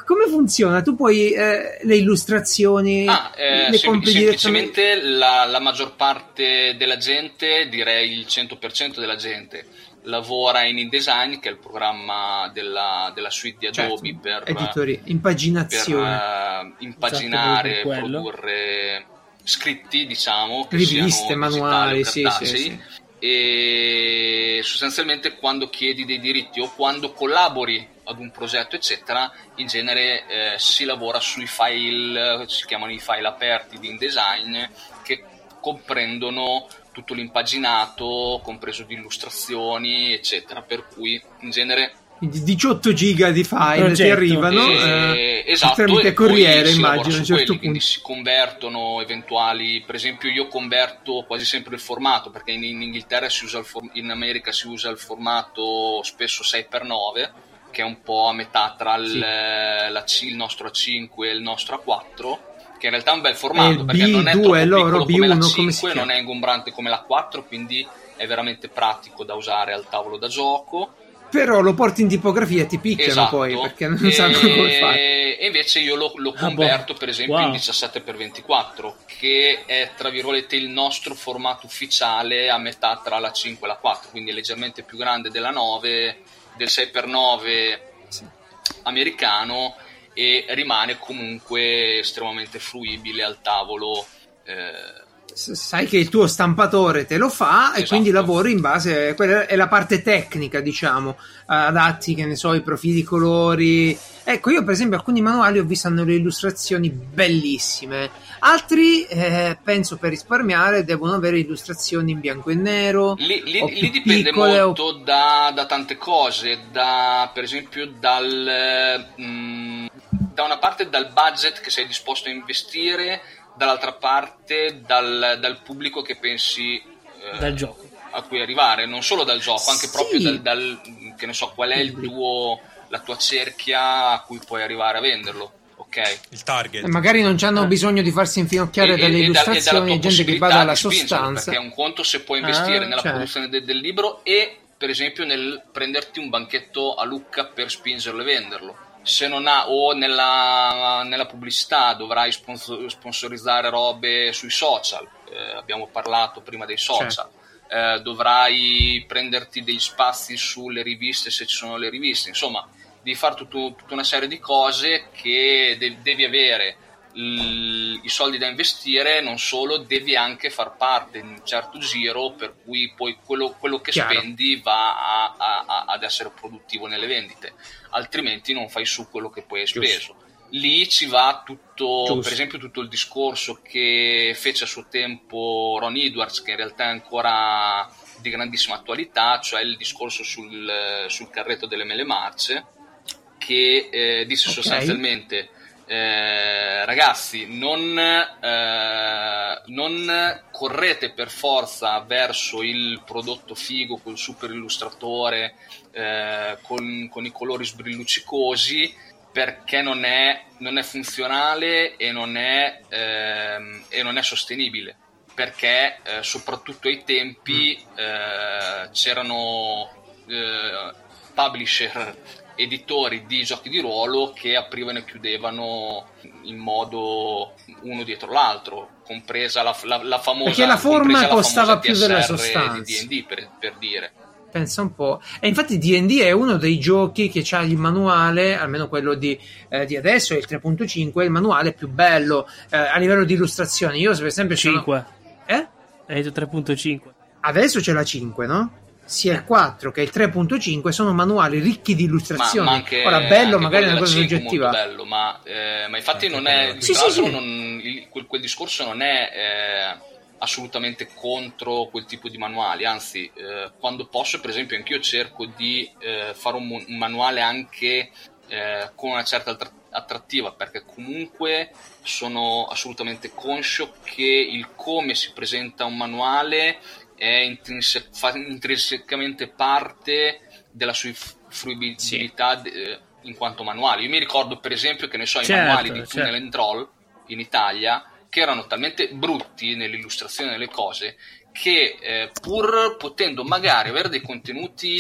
come funziona? Tu puoi eh, le illustrazioni ah, eh, le sem- semplicemente la, la, maggior parte della gente, direi il 100% della gente, lavora in InDesign, che è il programma della, della suite di Adobe certo, per, editori, impaginazione. per uh, impaginare, esatto, produrre scritti, diciamo, riviste, manuali, sì, sì, sì. E sostanzialmente quando chiedi dei diritti o quando collabori ad un progetto eccetera in genere eh, si lavora sui file si chiamano i file aperti di InDesign che comprendono tutto l'impaginato compreso di illustrazioni eccetera. Per cui in genere 18 giga di file ti arrivano eh, esatto, tramite corriere immagino a un certo punto. si convertono eventuali per esempio io converto quasi sempre il formato perché in, in Inghilterra si usa il for- in America si usa il formato spesso 6x9 che è un po' a metà tra il, sì. la C, il nostro A5 e il nostro A4 che in realtà è un bel formato perché B2, non è troppo loro, B1, come la 5 come non è ingombrante come la 4 quindi è veramente pratico da usare al tavolo da gioco però lo porti in tipografia e ti picchiano esatto. poi perché non e... sanno come fare. E invece io lo, lo converto ah, boh. per esempio wow. in 17x24, che è tra virgolette il nostro formato ufficiale a metà tra la 5 e la 4, quindi è leggermente più grande della 9, del 6x9 sì. americano e rimane comunque estremamente fruibile al tavolo. Eh, sai che il tuo stampatore te lo fa esatto. e quindi lavori in base quella è la parte tecnica diciamo adatti che ne so i profili colori ecco io per esempio alcuni manuali ho visto hanno le illustrazioni bellissime. Altri eh, penso per risparmiare devono avere illustrazioni in bianco e nero lì, lì, lì dipende molto o... da, da, tante cose da per esempio dal mh, mm, da una parte dal budget che sei disposto a investire dall'altra parte dal, dal pubblico che pensi eh, dal gioco. a cui arrivare, non solo dal gioco, anche sì. proprio dal, dal, che ne so, qual è il tuo, la tua cerchia a cui puoi arrivare a venderlo. ok Il target. E magari non hanno eh. bisogno di farsi infinocchiare e, dalle e, illustrazioni, e gente che vada alla sostanza. Perché è un conto se puoi investire ah, nella certo. produzione de, del libro e, per esempio, nel prenderti un banchetto a Lucca per spingerlo e venderlo se non ha o nella, nella pubblicità dovrai sponsor, sponsorizzare robe sui social, eh, abbiamo parlato prima dei social. Certo. Eh, dovrai prenderti degli spazi sulle riviste se ci sono le riviste, insomma, devi fare tutto, tutta una serie di cose che de- devi avere l- i soldi da investire, non solo, devi anche far parte di un certo giro per cui poi quello, quello che Chiaro. spendi va a, a, a, ad essere produttivo nelle vendite, altrimenti non fai su quello che poi hai speso. lì ci va tutto, Giusto. per esempio, tutto il discorso che fece a suo tempo Ron Edwards, che in realtà è ancora di grandissima attualità, cioè il discorso sul, sul carretto delle mele marce, che eh, disse Ok. sostanzialmente eh, ragazzi non, eh, non correte per forza verso il prodotto figo col super illustratore eh, con, con i colori sbrilluccicosi perché non è, non è funzionale e non è, ehm, e non è sostenibile perché eh, soprattutto ai tempi eh, c'erano publisher editori di giochi di ruolo che aprivano e chiudevano in modo uno dietro l'altro, compresa la, la- la famosa Perché la forma la costava famosa più della sostanza. di D&D per, per dire. Pensa un po'. E infatti DD è uno dei giochi che ha il manuale, almeno quello di, eh, di adesso, è il 3.5, il manuale più bello eh, a livello di illustrazioni. Io per esempio sono- 5. Eh? Hai detto 3.5. Adesso c'è la 5, no? Sia il 4 che il 3.5 sono manuali ricchi di Ma, illustrazioni. ma anche, Ora, bello, anche magari è una cosa della 5 soggettiva. molto bello, ma, eh, ma infatti non è Sì, sì, sì. non- il- quel, quel discorso non è eh, assolutamente contro quel tipo di manuali, anzi eh, quando posso per esempio anch'io cerco di eh, fare un, un manuale anche eh, con una certa attra- attrattiva perché comunque sono assolutamente conscio che il come si presenta un manuale è intrinse- fa intrinsecamente parte della sua fruibilità eh, in quanto manuale. Io mi ricordo per esempio che ne so, Certo, i manuali di certo. Tunnel and Troll in Italia che erano talmente brutti nell'illustrazione delle cose che eh, pur potendo magari avere dei contenuti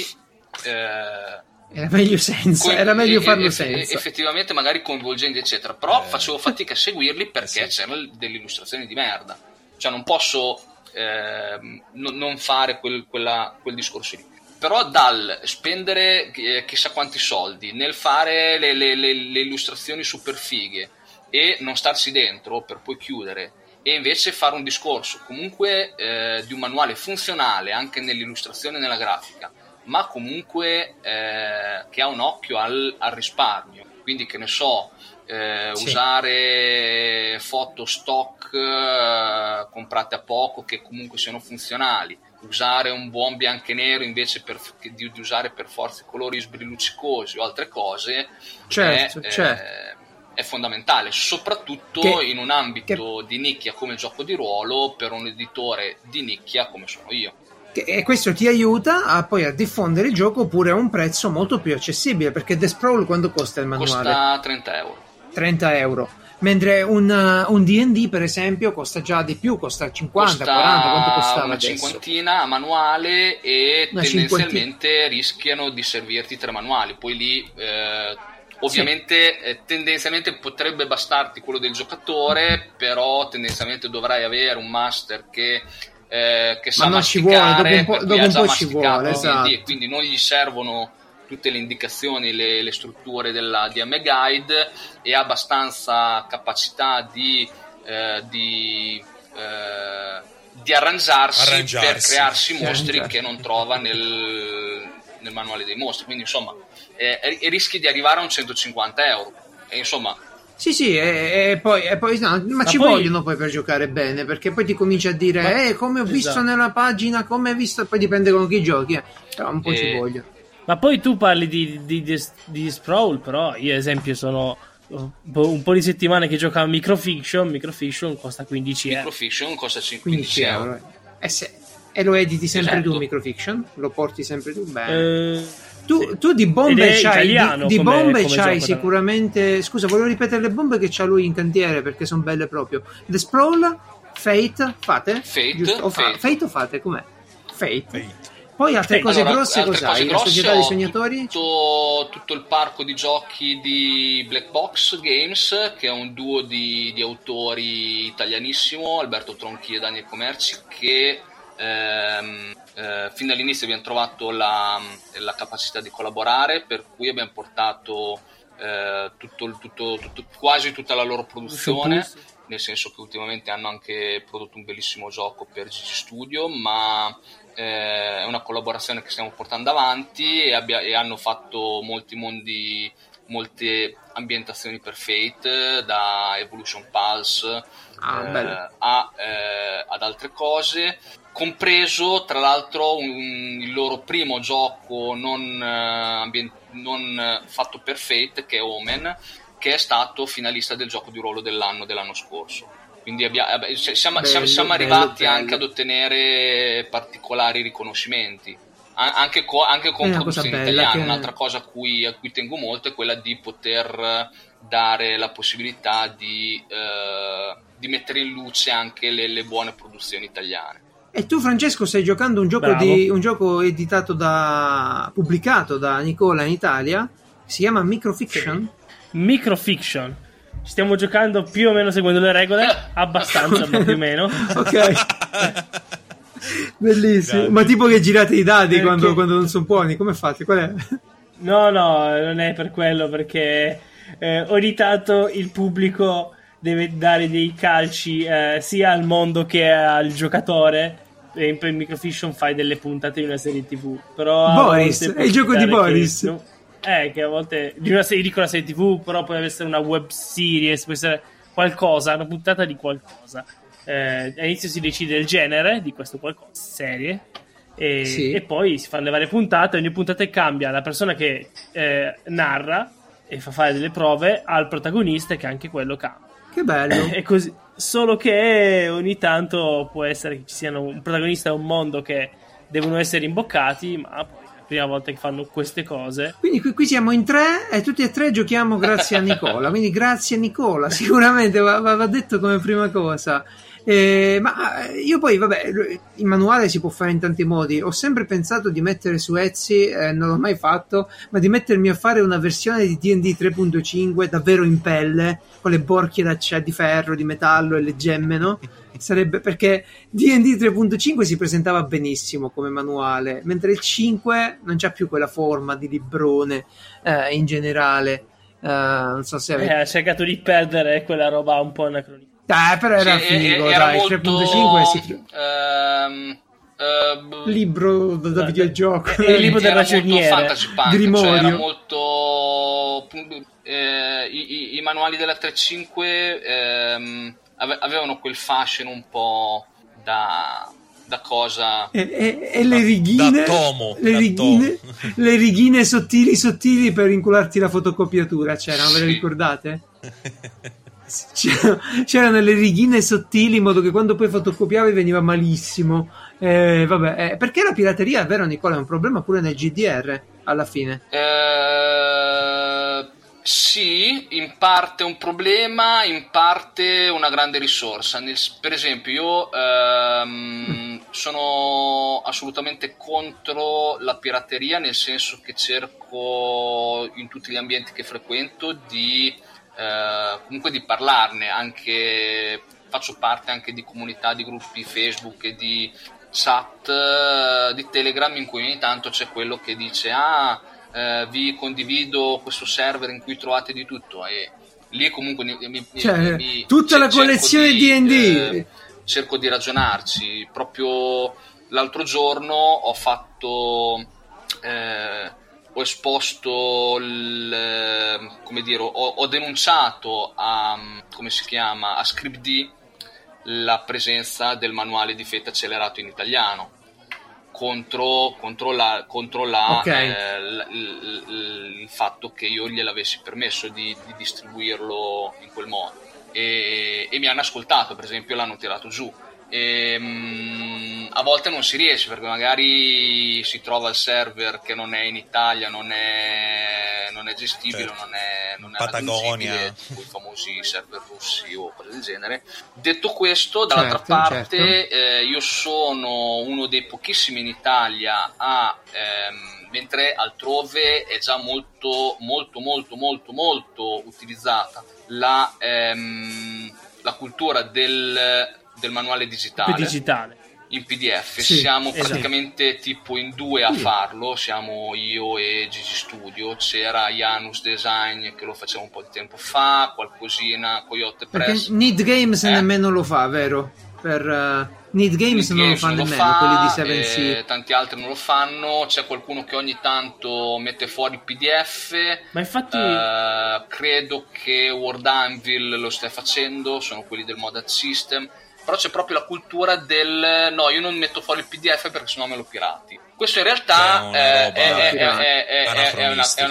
eh, Era meglio senza, coi- era meglio farlo e- senza. effettivamente magari coinvolgenti eccetera però Eh. facevo fatica a seguirli perché sì. c'erano delle illustrazioni di merda cioè non posso ehm, no- non fare quel, quella- quel discorso lì però dal spendere eh, chissà quanti soldi nel fare le, le- le- le illustrazioni super fighe e non starsi dentro per poi chiudere e invece fare un discorso comunque eh, di un manuale funzionale anche nell'illustrazione e nella grafica ma comunque eh, che ha un occhio al, al risparmio. Quindi che ne so, eh, Sì. usare foto stock eh, comprate a poco che comunque siano funzionali, usare un buon bianco e nero invece per- che di, di usare per forza colori sbrilluccicosi o altre cose Certo, è, certo. eh, è fondamentale, soprattutto Che- in un ambito di nicchia come il gioco di ruolo per un editore di nicchia come sono io. Che- E questo ti aiuta a poi a diffondere il gioco pure a un prezzo molto più accessibile perché The Sprawl quando costa il manuale? Costa 30 euro. 30 euro. Mentre un, uh, un D&D per esempio costa già di più, costa 50, costa 40, quanto costava una adesso? cinquantina a manuale e Una tendenzialmente rischiano di servirti tre manuali. Poi lì, eh, ovviamente, eh, tendenzialmente potrebbe bastarti quello del giocatore, però tendenzialmente dovrai avere un master che, eh, che sa non ci vuole, dopo un po'- dopo un po' ci vuole, esatto. e quindi non gli servono tutte le indicazioni, le, le strutture della DM Guide e ha abbastanza capacità di, eh, di, eh, di arrangiarsi, Arrangiarsi. per crearsi mostri che non trova nel, nel manuale dei mostri. Quindi insomma, eh, e e rischi di arrivare a un 150 euro. E insomma, Sì, sì, e, e poi, e poi- no, ma, Ma ci poi- vogliono poi per giocare bene, perché poi ti cominci a dire, Ma- eh, come ho visto esatto. nella pagina, come hai visto, poi dipende con chi giochi, eh. però un po' Eh, ci voglio. Ma poi tu parli di, di, di, di Sprawl, però io ad esempio sono un po', di settimane che gioco a Microfiction, Microfiction costa 15 euro. Microfiction costa 15 15 euro. euro. E, se- e lo editi sempre Esatto. tu, Microfiction? Lo porti sempre tu bene. Eh, Tu, tu di bombe c'hai, di, italiano di come- bombe come c'hai gioco, sicuramente. Scusa, volevo ripetere le bombe che c'ha lui in cantiere perché sono belle proprio. The Sprawl, Fate, fate? Fate, Giusto? O fa- Fate. Fate o fate? Com'è? Fate. Fate. Poi altre Fate. cose Allora, grosse altre cos'hai? cose società dei sognatori? Tutto, tutto il parco di giochi di Black Box Games, che è un duo di, di autori italianissimo, Alberto Tronchi e Daniel Comerci, che ehm, eh, fin dall'inizio abbiamo trovato la, la capacità di collaborare, per cui abbiamo portato eh, tutto- tutto- quasi tutta la loro produzione nel senso che ultimamente hanno anche prodotto un bellissimo gioco per GG Studio, ma eh, è una collaborazione che stiamo portando avanti e, abbia- e hanno fatto molti mondi molte ambientazioni per Fate, da Evolution Pulse Ah, eh, a, eh, ad altre cose, compreso tra l'altro un- il loro primo gioco non, eh, ambien- non eh, fatto per Fate, che è Omen, che è stato finalista del gioco di ruolo dell'anno dell'anno scorso. Quindi abbia- vabbè, se- siamo, Bello, siamo- siamo bello, arrivati bello. anche ad ottenere particolari riconoscimenti. Anche, co- anche con È produzioni italiane. che- Un'altra cosa a cui, a cui tengo molto è quella di poter eh, dare la possibilità di, eh, di mettere in luce anche le, le buone produzioni italiane. E tu, Francesco, stai giocando un gioco, di, un gioco editato da. pubblicato da Nicola in Italia. Si chiama Microfiction. Microfiction. Ci stiamo giocando più o meno seguendo le regole, <laughs> abbastanza, ma più o meno. <laughs> ok. <laughs> Bellissimo. Grandi. Ma tipo che girate i dadi quando, quando non sono buoni, come fate? Qual è? No, no, non è per quello, perché eh, ogni tanto il pubblico deve dare dei calci eh, sia al mondo che al giocatore. E in in Microfiction fai delle puntate di una serie TV. Però Boris, è il gioco di Boris. no, eh, che a volte di una serie, dico una serie TV, però può essere una web series, può essere qualcosa, una puntata di qualcosa. Eh, all'inizio si decide il genere di questo qualcosa, serie, e, Sì. e poi si fanno le varie puntate. Ogni puntata cambia la persona che eh, narra e fa fare delle prove al protagonista, che anche quello cambia. Che bello. È <coughs> così. Solo che ogni tanto può essere che ci siano un protagonista e un mondo che devono essere imboccati, ma poi prima volta che fanno queste cose. Quindi qui, qui siamo in tre e tutti e tre giochiamo grazie a Nicola. <laughs> Quindi grazie a Nicola, sicuramente va, va- va detto come prima cosa. Eh, ma eh, io poi, vabbè, il manuale si può fare in tanti modi. Ho sempre pensato di mettere su Etsy, eh, non l'ho mai fatto, ma di mettermi a fare una versione di DD 3.5 davvero in pelle, con le borchie di ferro, di metallo e le gemme, no? <laughs> Sarebbe perché DD 3.5 si presentava benissimo come manuale, mentre il 5 non c'ha più quella forma di librone eh, in generale. Eh, non so se Eh, avete... ha cercato di perdere quella roba un po' anacronica. Dai, però era Sì, e- figo, era dai, molto, 3.5 si... ehm, ehm, libro da, da Eh, videogioco. eh, il libro del era molto ragioniere. fantasy punk, Grimorio. cioè era molto eh, i, i- i manuali della 3.5 ehm, ave- avevano quel fascino un po' da, da cosa E, e- e le Da- righine, da tomo, le, da righine tomo. le righine sottili sottili per incularti la fotocopiatura c'erano, ve le Sì. ricordate? <laughs> C'erano, le righine sottili in modo che quando poi fotocopiavi veniva malissimo. Eh, vabbè, eh, perché la pirateria, è vero Nicola, è un problema pure nel GDR alla fine. Eh, sì, in parte un problema, in parte una grande risorsa. Nel- per esempio, io ehm, sono assolutamente contro la pirateria, nel senso che cerco in tutti gli ambienti che frequento di eh, comunque di parlarne, anche faccio parte anche di comunità, di gruppi Facebook e di chat eh, di Telegram in cui ogni tanto c'è quello che dice ah eh, vi condivido questo server in cui trovate di tutto e lì comunque mi, mi- Cioè, mi- tutta la collezione di, D&D. eh, cerco di ragionarci proprio l'altro giorno ho fatto eh, ho esposto il, come dire ho, ho denunciato a come si chiama a ScriptD la presenza del manuale di fetta accelerato in italiano contro, contro, la, contro la, Ok. eh, l- l- l- il fatto che io gliel'avessi permesso di, di distribuirlo in quel modo e, e mi hanno ascoltato per esempio l'hanno tirato giù e, mm, a volte non si riesce perché magari si trova il server che non è in Italia non è, non è gestibile Certo. non è, non è Patagonia. tipo i famosi server russi o cose del genere detto questo dall'altra Certo, parte certo. eh, io sono uno dei pochissimi in Italia a ehm, mentre altrove è già molto molto molto molto molto utilizzata la, ehm, la cultura del, del manuale digitale digitale. in PDF Sì, siamo esatto. praticamente tipo in due a farlo siamo io e Gigi Studio c'era Janus Design che lo faceva un po' di tempo fa qualcosina Coyote Perché Press Need Games Eh. nemmeno lo fa, vero? Per, eh, Need Games non lo fanno nemmeno, fa, quelli di 7 eh, tanti altri non lo fanno, c'è qualcuno che ogni tanto mette fuori il PDF. Ma infatti Eh, credo che World Anvil lo stia facendo, sono quelli del Modad System. Però c'è proprio la cultura del no, io non metto fuori il PDF perché sennò me lo pirati. Questo in realtà Che è una è, è-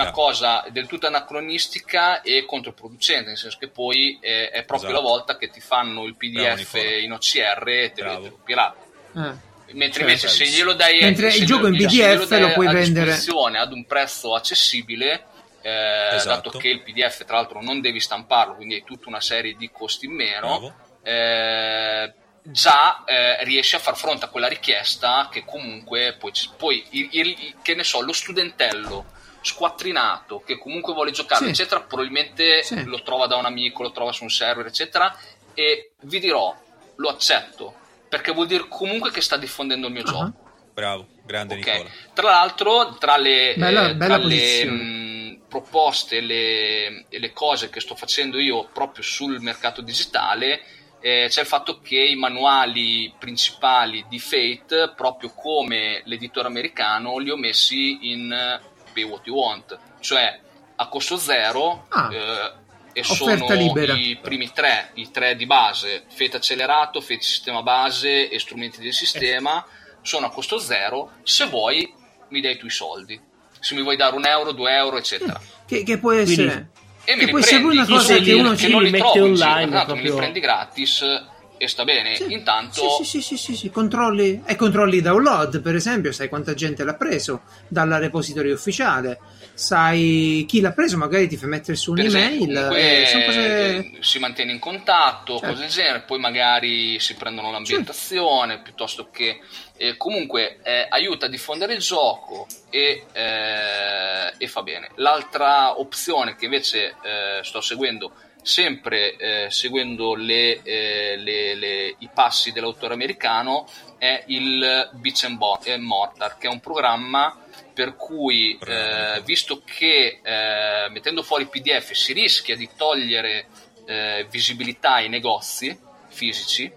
è cosa del tutto anacronistica e controproducente, nel senso che poi è, è proprio Esatto. la volta che ti fanno il PDF in OCR e te, Bravo. te lo pirati. Eh. Mentre Cioè, invece se bellissimo. glielo dai Mentre se il gioco in se PDF lo puoi a vendere. ad un prezzo accessibile eh, Esatto. dato che il PDF tra l'altro non devi stamparlo quindi hai tutta una serie di costi in meno Bravo. Eh, già eh, riesci a far fronte a quella richiesta che comunque poi, poi il- il- che ne so lo studentello squattrinato che comunque vuole giocare Sì. eccetera probabilmente Sì. lo trova da un amico lo trova su un server eccetera e vi dirò lo accetto perché vuol dire comunque che sta diffondendo il mio Ah. gioco Bravo, grande Ok. Nicola. Tra l'altro, tra le, Bella- eh, bella tra le, mh, proposte le- e le cose che sto facendo io proprio sul mercato digitale, eh, c'è il fatto che i manuali principali di Fate, proprio come l'editore americano, li ho messi in eh, Pay What You Want, cioè a costo zero. Ah. eh, e Offerta sono libera. i primi tre, i tre di base, Fate accelerato, Fate sistema base e strumenti del sistema, sono a costo zero, se vuoi mi dai tu i soldi, se mi vuoi dare un euro, due euro, eccetera. Che, che può Quindi- essere. E me Che essere prendi, una cosa che uno ci li mette in giro, online, esatto, me proprio. prendi gratis e sta bene. Sì. Intanto Sì, sì, sì, sì, sì, controlli e controlli i download, per esempio, sai quanta gente l'ha preso dalla repository ufficiale, sai chi l'ha preso, magari ti fai mettere su un'email. eh, cose... eh, si mantiene in contatto, Certo. cose del genere, poi magari si prendono l'ambientazione piuttosto che eh, comunque eh, aiuta a diffondere il gioco e, eh, e fa bene. L'altra opzione che invece eh, sto seguendo, sempre eh, seguendo le, eh, le- le- i passi dell'autore americano, è il Beach and Bo- Mortar, che è un programma per cui, visto che mettendo fuori PDF si rischia di togliere visibilità ai negozi fisici,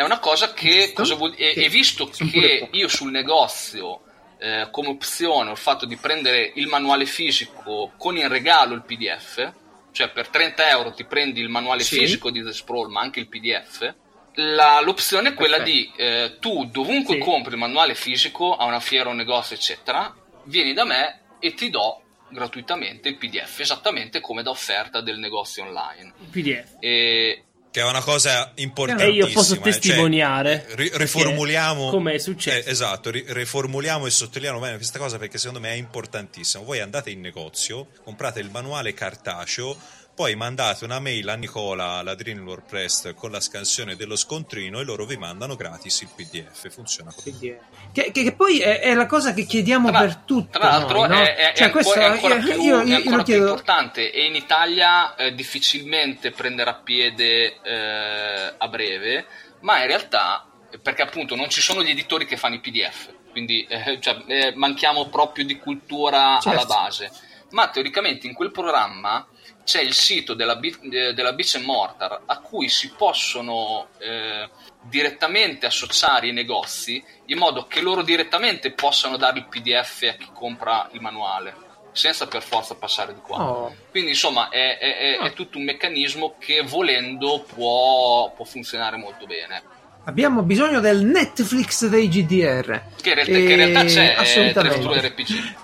è una cosa che vuol- e, e visto che io sul negozio eh, come opzione ho il fatto di prendere il manuale fisico con in regalo il PDF, cioè per 30 euro ti prendi il manuale Sì. fisico di The Sprawl ma anche il PDF, la- l'opzione è quella Perfetto. di eh, tu dovunque Sì. compri il manuale fisico a una fiera, un negozio, eccetera, vieni da me e ti do gratuitamente il PDF, esattamente come da offerta del negozio online. PDF. E Che è una cosa importantissima. E io posso eh, cioè, testimoniare ri- riformuliamo. come è successo. Eh, esatto, ri- riformuliamo e sottolineiamo bene questa cosa perché secondo me è importantissimo. Voi andate in negozio, comprate il manuale cartaceo, poi mandate una mail a Nicola, la Dream WordPress, con la scansione dello scontrino e loro vi mandano gratis il PDF. Funziona così. Che, che- che poi è, è la cosa che chiediamo Tra, per tutto. tra l'altro noi, no? è, è- Cioè, è questo ancora, è ancora io, più, io- è io ancora più importante e in Italia eh, difficilmente prenderà piede eh, a breve, ma in realtà perché appunto non ci sono gli editori che fanno i PDF, quindi eh, cioè, eh, manchiamo proprio di cultura Certo. alla base. Ma teoricamente in quel programma c'è il sito della, eh, della and Mortar a cui si possono eh, direttamente associare i negozi in modo che loro direttamente possano dare il PDF a chi compra il manuale senza per forza passare di qua. Oh. Quindi insomma è, è- è- è Ah. tutto un meccanismo che volendo può, può funzionare molto bene. Abbiamo bisogno del Netflix dei GDR. Che in realtà, che in realtà Eh, c'è, è assolutamente. Drive-Thru RPG.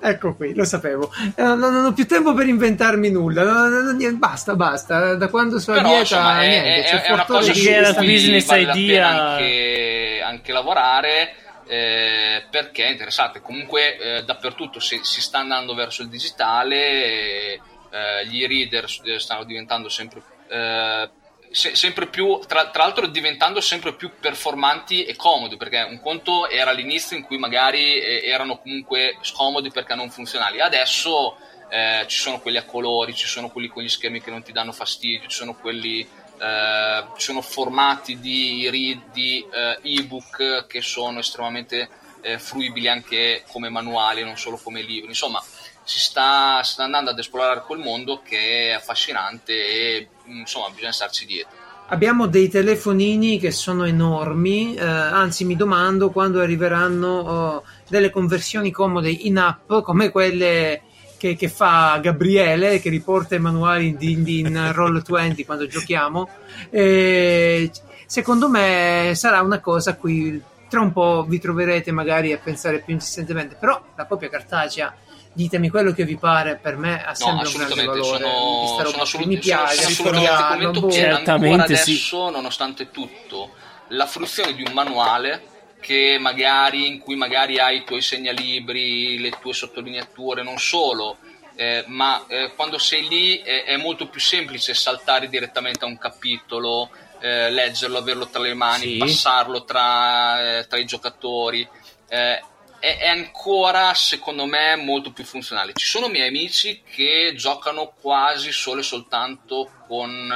Ecco qui, lo sapevo. Eh, non, non ho più tempo per inventarmi nulla. Non- non- niente, basta, basta. Da quando sono a dieta, è, niente. è- c'è è una cosa che era business vale la idea. pena anche, anche lavorare eh, perché è interessante comunque eh, dappertutto si, si sta andando verso il digitale eh, gli reader eh, stanno diventando sempre eh, se- sempre più tra, tra l'altro diventando sempre più performanti e comodi perché un conto era all'inizio in cui magari eh, erano comunque scomodi perché non funzionali. Adesso eh, ci sono quelli a colori ci sono quelli con gli schermi che non ti danno fastidio ci sono quelli eh, ci sono formati di read di eh, ebook che sono estremamente eh, fruibili anche come manuali non solo come libri. Insomma si sta, si sta andando ad esplorare quel mondo che è affascinante e insomma bisogna starci dietro abbiamo dei telefonini che sono enormi, eh, anzi mi domando quando arriveranno oh, delle conversioni comode in app come quelle che, che fa Gabriele che riporta i manuali di in <laughs> Roll20 quando giochiamo. E secondo me sarà una cosa a cui tra un po' vi troverete magari a pensare più insistentemente, però la copia cartacea ditemi quello che vi pare, per me ha sempre no, un grande assolutamente, valore. sono, Questa roba sono assolut- mi piace, sono assolutamente convinto che boh. Certamente ancora sì. adesso, nonostante tutto, la fruizione di un manuale che magari, in cui magari hai i tuoi segnalibri, le tue sottolineature, non solo, eh, ma eh, quando sei lì è, è molto più semplice saltare direttamente a un capitolo, eh, leggerlo, averlo tra le mani, Sì. passarlo tra, eh, tra i giocatori. Eh, è, è ancora, secondo me, molto più funzionale. Ci sono miei amici che giocano quasi solo e soltanto con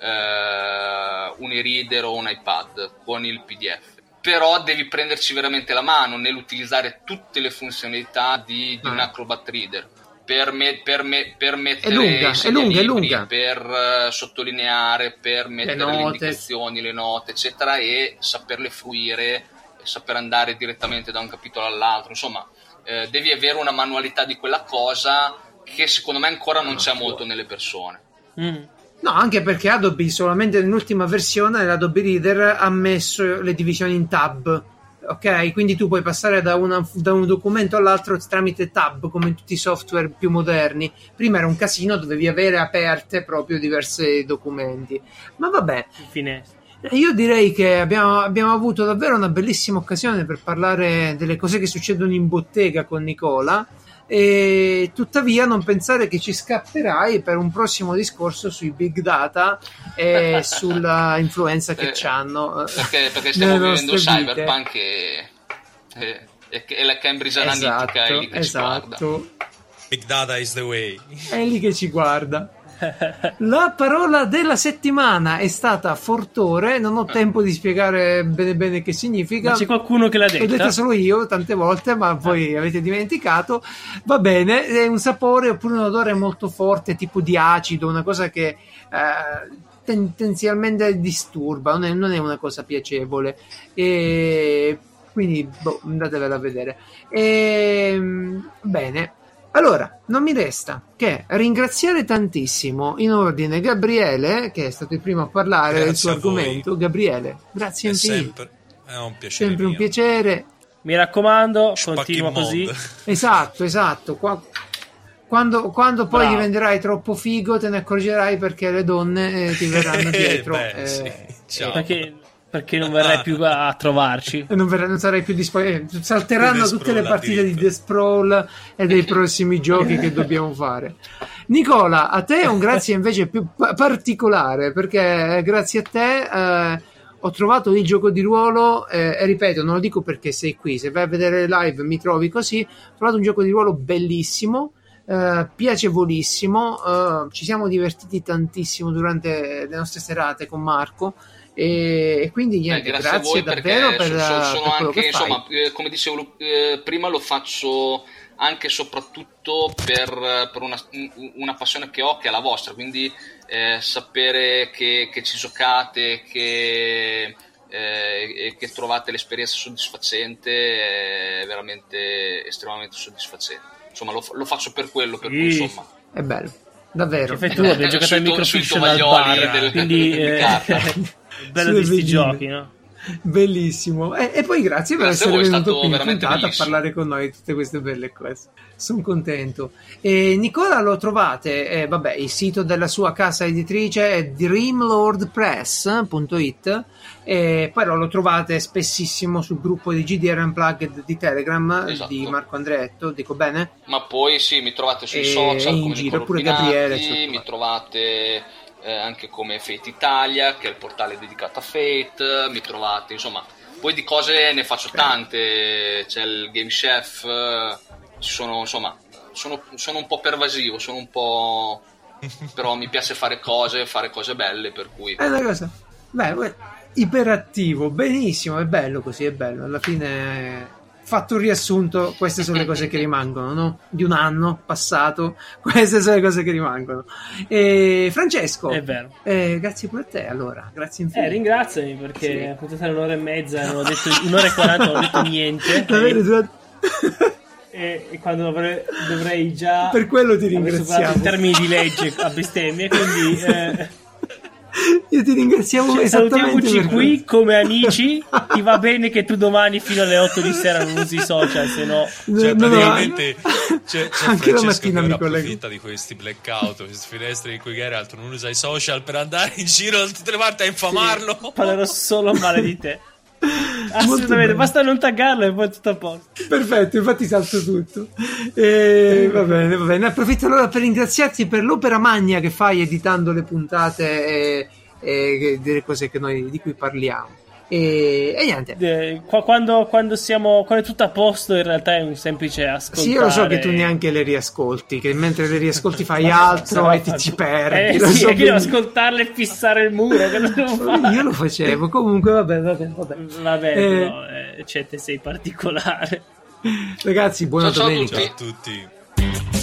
eh, un e-reader o un iPad, con il PDF. Però devi prenderci veramente la mano nell'utilizzare tutte le funzionalità di, di un Ah. Acrobat Reader. Per, me- per, me- per mettere lunga, i è lunga, è lunga. per eh, sottolineare, per mettere le, note. indicazioni, le note, eccetera, e saperle fruire, saper andare direttamente da un capitolo all'altro. Insomma, eh, devi avere una manualità di quella cosa che secondo me ancora non c'è molto nelle persone. Mm. No, anche perché Adobe solamente nell'ultima versione l'Adobe Reader ha messo le divisioni in tab. Ok, quindi tu puoi passare da, una- da un documento all'altro tramite tab, come in tutti i software più moderni. Prima era un casino, dovevi avere aperte proprio diversi documenti. Ma vabbè, Infine, io direi che abbiamo, abbiamo avuto davvero una bellissima occasione per parlare delle cose che succedono in bottega con Nicola. E tuttavia non pensare che ci scapperai per un prossimo discorso sui big data e <laughs> sulla influenza che Eh, hanno eh, Perché, perché stiamo vivendo cyberpunk e, e- e- e la Cambridge Analytica è lì che ci guarda. esatto. Big data is the way. È lì che ci guarda. La parola della settimana è stata fortore. Non ho tempo di spiegare bene bene che significa. ma c'è qualcuno che l'ha L'ho detta detta? solo io tante volte, ma voi avete dimenticato. Va bene, è un sapore oppure un odore molto forte, tipo di acido, una cosa che eh, tendenzialmente disturba, non è, non è una cosa piacevole. E quindi boh, andatevela a vedere. Ehm, bene. Allora, non mi resta che ringraziare tantissimo in ordine Gabriele, che è stato il primo a parlare del Grazie suo a voi. argomento. Gabriele, grazie È infinite. sempre è un piacere. Sempre un piacere. Mi raccomando, Spacchi continua così. <laughs> Esatto, esatto. Qua- quando, quando poi Bravo. diventerai troppo figo, te ne accorgerai perché le donne eh, ti verranno <laughs> dietro. Beh, eh, sì. Ciao. Perché, perché non verrai più a, trovarci. E non, verrai- non sarai più disponibile. Salteranno The tutte le partite di. The Sprawl e dei prossimi giochi che dobbiamo fare. Nicola, a te un grazie invece più pa- particolare perché eh, grazie a te eh, ho trovato il gioco di ruolo eh, e ripeto, non lo dico perché sei qui, se vai a vedere le live mi trovi così, ho trovato un gioco di ruolo bellissimo. eh, piacevolissimo, eh, ci siamo divertiti tantissimo durante le nostre serate con Marco e, e quindi Eh, niente, grazie, grazie, a voi davvero perché per, so- so- per sono quello anche, insomma, eh, come dicevo eh, prima, lo faccio anche e soprattutto per, per una, una passione che ho, che è la vostra, quindi eh, sapere che, che ci giocate, che, eh, e che trovate l'esperienza soddisfacente è veramente estremamente soddisfacente. Insomma, lo, lo faccio per quello, per cui insomma. È bello, davvero. Che fai tu abbiamo giocato al microfiction al bar, del- quindi <laughs> di eh, carta. Bello di sti vedine. giochi, no? Bellissimo. E, e poi grazie per Grazie essere venuto qui in puntata a parlare con noi di tutte queste belle cose. Sono contento. E Nicola lo trovate, eh, vabbè, il sito della sua casa editrice è dreamlordpress.it e poi lo trovate spessissimo sul gruppo di GDR Unplugged di Telegram Esatto. di Marco Andretto, dico bene? Ma poi sì, mi trovate sui E social in come giro, pure Gabriele, mi trovate eh, anche come Fate Italia, che è il portale dedicato a Fate, mi trovate, insomma, poi di cose ne faccio tante, c'è il Game Chef, ci sono, insomma, sono, sono un po' pervasivo, sono un po'... <laughs> però mi piace fare cose, fare cose belle, per cui... È una cosa. Beh, iperattivo, benissimo, è bello così, è bello. Alla fine fatto un riassunto, queste sono le cose che rimangono, no? Di un anno passato, <laughs> queste sono le cose che rimangono. E Francesco, È vero. eh, grazie pure a te allora, grazie infinite. Eh, ringraziami perché Sì. è puntata un'ora e mezza, non ho detto <laughs> un'ora e quaranta, non ho detto niente. <laughs> E, e quando dovrei, dovrei già Per quello ti ringraziamo. in termini di legge a bestemmie, quindi eh, <laughs> Io ti ringraziamo cioè, esattamente salutiamoci qui come amici. <laughs> Ti va bene che tu domani fino alle 8 di sera non usi i social, se no Cioè, No, no, praticamente c'è, c'è anche la mattina che mi approfitta di questi blackout, queste finestre in cui Geralt non usa i social per andare in giro da tutte le parti a infamarlo. parlerò solo male di te. <laughs> Assolutamente, basta non taggarlo e poi tutto a posto. Perfetto, infatti salto tutto. E, va bene, va bene. Approfitto allora per ringraziarti per l'opera magna che fai editando le puntate e, e delle cose che noi, di cui parliamo. E, e niente. Eh, qua- quando, quando siamo quando è tutto a posto, in realtà è un semplice ascoltare. Sì, io lo so che tu neanche le riascolti, che mentre le riascolti fai <laughs> altro e ti ci perdi. Eh, lo sì, so è che ascoltarle e fissare il muro. <laughs> Io lo facevo, comunque vabbè, vabbè, vabbè. Vabbè, Eh, no, eh, cioè, te sei particolare. Ragazzi, buona Ciao, ciao a domenica. Ciao a tutti.